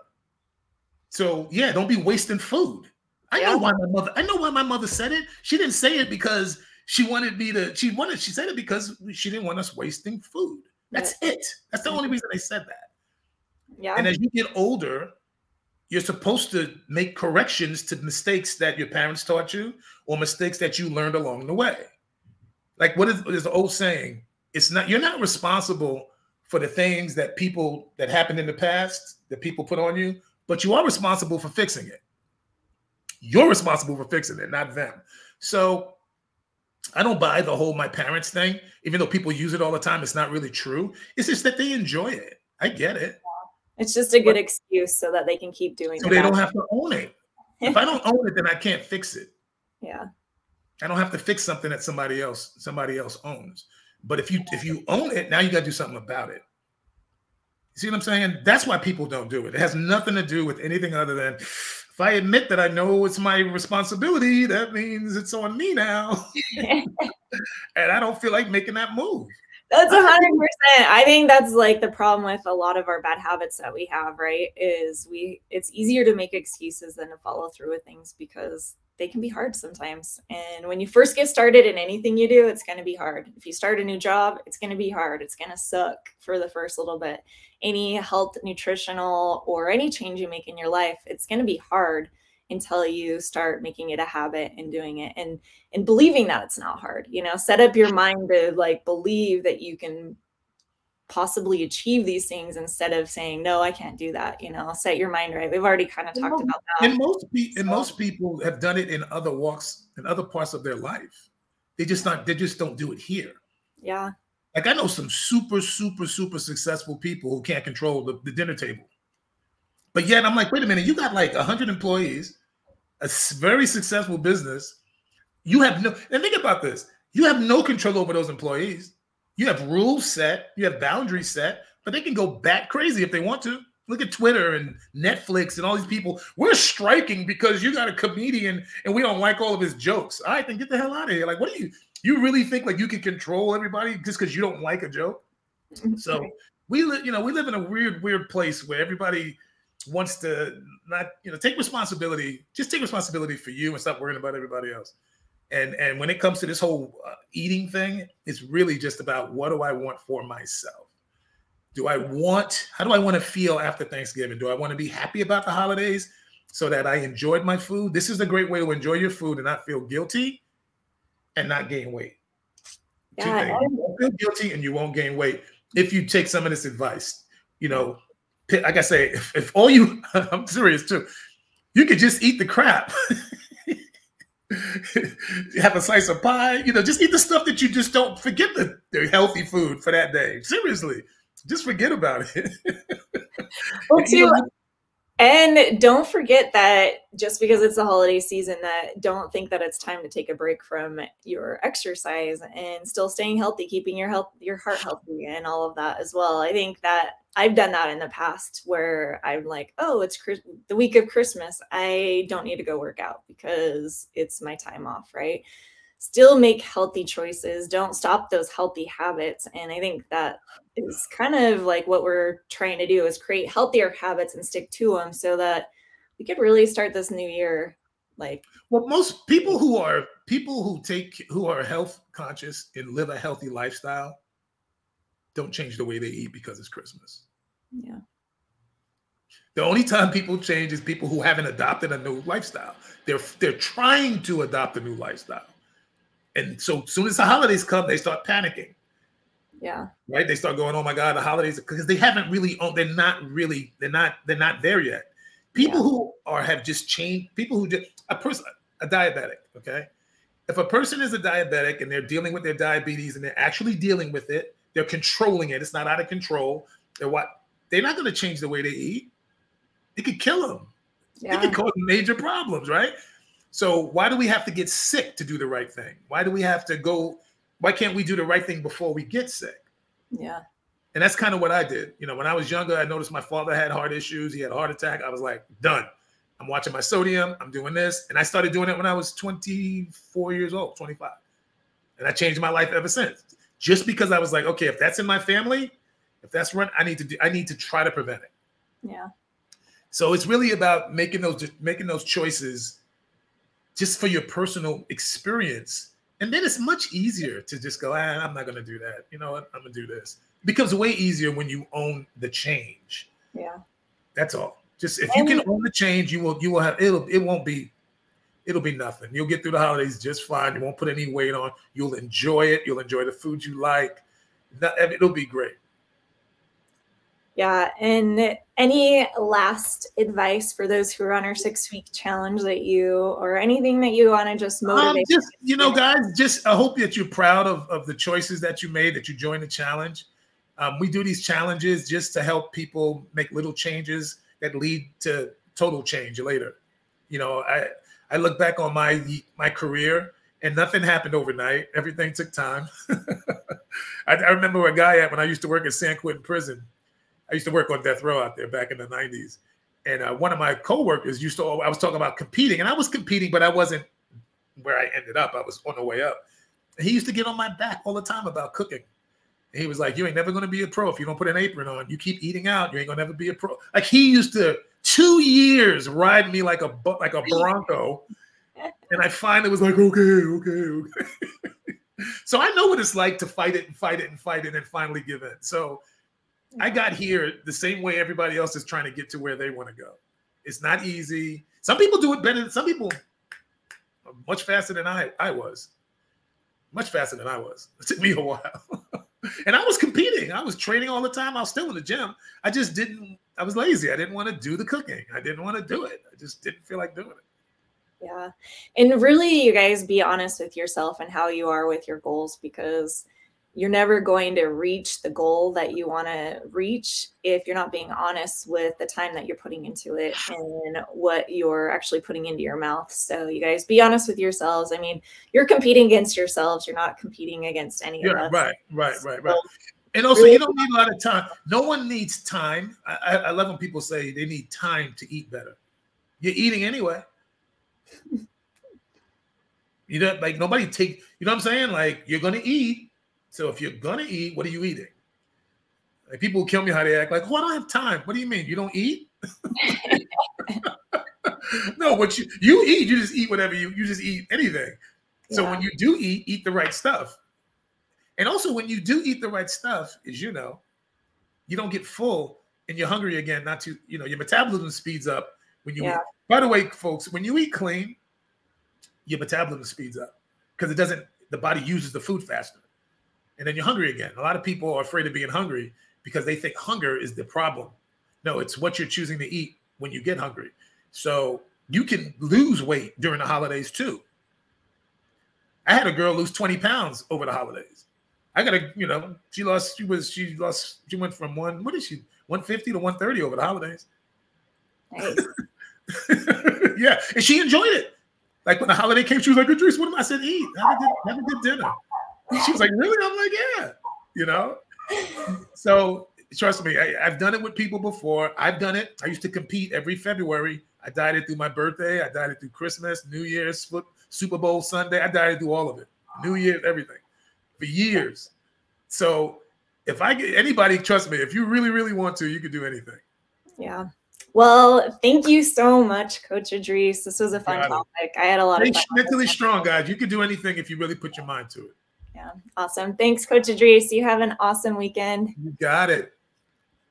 So yeah, don't be wasting food. I yeah. know why my mother. I know why my mother said it. She didn't say it because she wanted me to. She wanted. She said it because she didn't want us wasting food. That's it. That's the only reason they said that. Yeah. And as you get older, you're supposed to make corrections to mistakes that your parents taught you or mistakes that you learned along the way. Like what is the old saying? It's not you're not responsible for the things that people that happened in the past that people put on you, but you are responsible for fixing it. You're responsible for fixing it, not them. So I don't buy the whole my parents thing, even though people use it all the time. It's not really true. It's just that they enjoy it. I get it. It's just a good excuse so that they can keep doing so they don't have to own it. if I don't <laughs> own it, then I can't fix it. Yeah. I don't have to fix something that somebody else somebody else owns. But if you if you own it, now you got to do something about it. You see what I'm saying? That's why people don't do it. It has nothing to do with anything other than if I admit that I know it's my responsibility, that means it's on me now. <laughs> <laughs> and I don't feel like making that move. That's a hundred um, percent. I think that's like the problem with a lot of our bad habits that we have, right? Is we it's easier to make excuses than to follow through with things because they can be hard sometimes. And when you first get started in anything you do, it's going to be hard. If you start a new job, it's going to be hard. It's going to suck for the first little bit. Any health, nutritional, or any change you make in your life, it's going to be hard until you start making it a habit and doing it and and believing that it's not hard you know? Set up your mind to like believe that you can possibly achieve these things instead of saying no i can't do that you know? Set your mind right. We've already kind of talked about that. and most pe- and most people have done it in other walks in other parts of their life. They just not they just don't do it here. Yeah. Like i know some super super super successful people who can't control the, the dinner table but yet I'm like, wait a minute, you got like 100 employees, a very successful business. You have no, and think about this you have no control over those employees. You have rules set, you have boundaries set, but they can go back crazy if they want to. Look at Twitter and Netflix and all these people. We're striking because you got a comedian and we don't like all of his jokes. All right, then get the hell out of here. Like, what do you you really think like you can control everybody just because you don't like a joke? So we live, you know, we live in a weird, weird place where everybody wants to not you know take responsibility just take responsibility for you and stop worrying about everybody else. And and when it comes to this whole uh, eating thing it's really just about what do i want for myself? Do i want how do i want to feel after thanksgiving? Do i want to be happy about the holidays so that i enjoyed my food? This is a great way to enjoy your food and not feel guilty and not gain weight. Yeah, you won't feel guilty and you won't gain weight if you take some of this advice you know like I say, if, if all you, <laughs> I'm serious too, you could just eat the crap. <laughs> have a slice of pie, you know, just eat the stuff that you just don't forget the, the healthy food for that day. Seriously, just forget about it. <laughs> well, too, and don't forget that just because it's the holiday season, that don't think that it's time to take a break from your exercise and still staying healthy, keeping your health, your heart healthy, and all of that as well. I think that I've done that in the past where I'm like, oh, it's the week of Christmas. I don't need to go work out because it's my time off, right? Still make healthy choices. Don't stop those healthy habits. And I think that is kind of like what we're trying to do is create healthier habits and stick to them so that we could really start this new year like well most people who are people who take who are health conscious and live a healthy lifestyle don't change the way they eat because it's christmas. Yeah. The only time people change is people who haven't adopted a new lifestyle. They're they're trying to adopt a new lifestyle. And so as soon as the holidays come they start panicking yeah. Right. They start going, oh my God, the holidays, because they haven't really, they're not really, they're not, they're not there yet. People yeah. who are have just changed. People who just a person, a diabetic. Okay, if a person is a diabetic and they're dealing with their diabetes and they're actually dealing with it, they're controlling it. It's not out of control. They're what? They're not going to change the way they eat. It could kill them. Yeah. It could cause major problems, right? So why do we have to get sick to do the right thing? Why do we have to go? Why can't we do the right thing before we get sick? Yeah. And that's kind of what I did. You know, when I was younger, I noticed my father had heart issues. He had a heart attack. I was like, done. I'm watching my sodium. I'm doing this. And I started doing it when I was 24 years old, 25. And I changed my life ever since. Just because I was like, okay, if that's in my family, if that's run, I need to do, I need to try to prevent it. Yeah. So it's really about making those making those choices just for your personal experience. And then it's much easier to just go, ah, I'm not going to do that. You know what? I'm going to do this. It becomes way easier when you own the change. Yeah. That's all. Just if you can own the change, you will you will have it'll it won't be it'll be nothing. You'll get through the holidays just fine. You won't put any weight on. You'll enjoy it. You'll enjoy the food you like. It'll be great. Yeah. And any last advice for those who are on our six week challenge that you, or anything that you want to just um, motivate? Um, just, you know, guys, just I hope that you're proud of, of the choices that you made, that you joined the challenge. Um, we do these challenges just to help people make little changes that lead to total change later. You know, I I look back on my my career and nothing happened overnight. Everything took time. <laughs> I, I, remember a guy at when I used to work at San Quentin Prison. I used to work on death row out there back in the '90s, and uh, one of my coworkers used to. I was talking about competing, and I was competing, but I wasn't where I ended up. I was on the way up. And he used to get on my back all the time about cooking. he was like, "You ain't never going to be a pro if you don't put an apron on. You keep eating out, you ain't going to never be a pro." Like he used to two years ride me like a like a bronco, <laughs> and I finally was like, okay, okay, okay. <laughs> so I know what it's like to fight it and fight it and fight it and finally give in. So I got here the same way everybody else is trying to get to where they want to go. It's not easy. Some people do it better. Some people much faster than I I was. Much faster than I was. <laughs> It took me a while. <laughs> and I was competing. I was training all the time. I was still in the gym. I just didn't, I was lazy. I didn't want to do the cooking. I didn't want to do it. I just didn't feel like doing it. Yeah. And really, you guys be honest with yourself and how you are with your goals because you're never going to reach the goal that you want to reach if you're not being honest with the time that you're putting into it <sighs> and what you're actually putting into your mouth. So you guys be honest with yourselves. I mean, you're competing against yourselves. You're not competing against any yeah, of us. Right, right, right, right. And also, really, you don't need a lot of time. No one needs time. I, I love when people say they need time to eat better. You're eating anyway. <laughs> you know, like nobody take. You know what I'm saying? Like you're gonna eat so if you're gonna eat, what are you eating? Like people kill me how they act like, oh, I don't have time. What do you mean? You don't eat? <laughs> no, what you you eat, you just eat whatever you you just eat anything. So yeah. when you do eat, eat the right stuff. And also when you do eat the right stuff, as you know, you don't get full and you're hungry again, not to, you know, your metabolism speeds up when you yeah. eat. By the way, folks, when you eat clean, your metabolism speeds up because it doesn't the body uses the food faster and then you're hungry again. A lot of people are afraid of being hungry because they think hunger is the problem. No, it's what you're choosing to eat when you get hungry. So you can lose weight during the holidays too. I had a girl lose 20 pounds over the holidays. I got a, you know, she lost, she was, she lost, she went from one, what is she, 150 to 130 over the holidays. Nice. <laughs> yeah. And she enjoyed it. Like when the holiday came, she was like, Idris, what am I said? Eat, have a good, have a good dinner. She was like, really? I'm like, yeah, you know? So trust me, I, have done it with people before. I've done it. I used to compete every February. I died it through my birthday. I died it through Christmas, New Year's, Super Bowl Sunday. I died it through all of it. New Year's, everything for years. So if I get anybody, trust me, if you really, really want to, you can do anything. Yeah. Well, thank you so much, Coach Idris. This was a fun topic. I had a lot Stay of fun. Mentally strong, guys. You can do anything if you really put your mind to it. Yeah, awesome. Thanks, Coach Idris. You have an awesome weekend. You got it.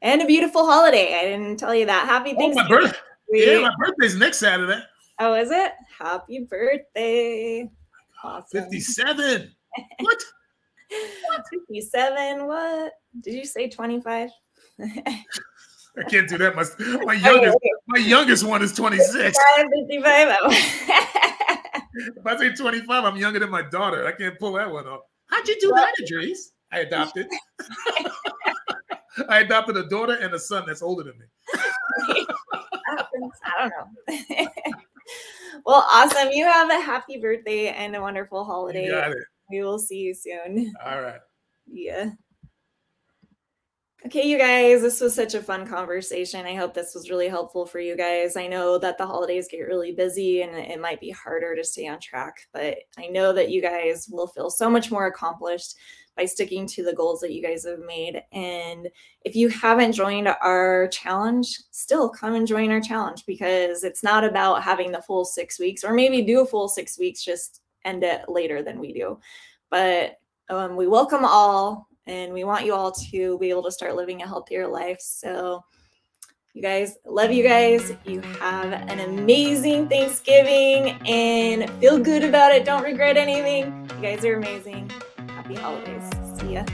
And a beautiful holiday. I didn't tell you that. Happy Thanksgiving. Oh, my birthday. Yeah, my birthday's next Saturday. Oh, is it? Happy birthday. Awesome. 57. <laughs> what? 57. What? Did you say 25? <laughs> I can't do that. My, my youngest, My youngest one is 26. 55. <laughs> if I say 25, I'm younger than my daughter. I can't pull that one off. How'd you do that, Idris? I adopted. <laughs> I adopted a daughter and a son that's older than me. <laughs> I don't know. <laughs> well, awesome. You have a happy birthday and a wonderful holiday. You got it. We will see you soon. All right. Yeah. Okay, you guys, this was such a fun conversation. I hope this was really helpful for you guys. I know that the holidays get really busy and it might be harder to stay on track, but I know that you guys will feel so much more accomplished by sticking to the goals that you guys have made. And if you haven't joined our challenge, still come and join our challenge because it's not about having the full six weeks or maybe do a full six weeks, just end it later than we do. But um, we welcome all and we want you all to be able to start living a healthier life. So, you guys, love you guys. You have an amazing Thanksgiving and feel good about it. Don't regret anything. You guys are amazing. Happy holidays. See ya.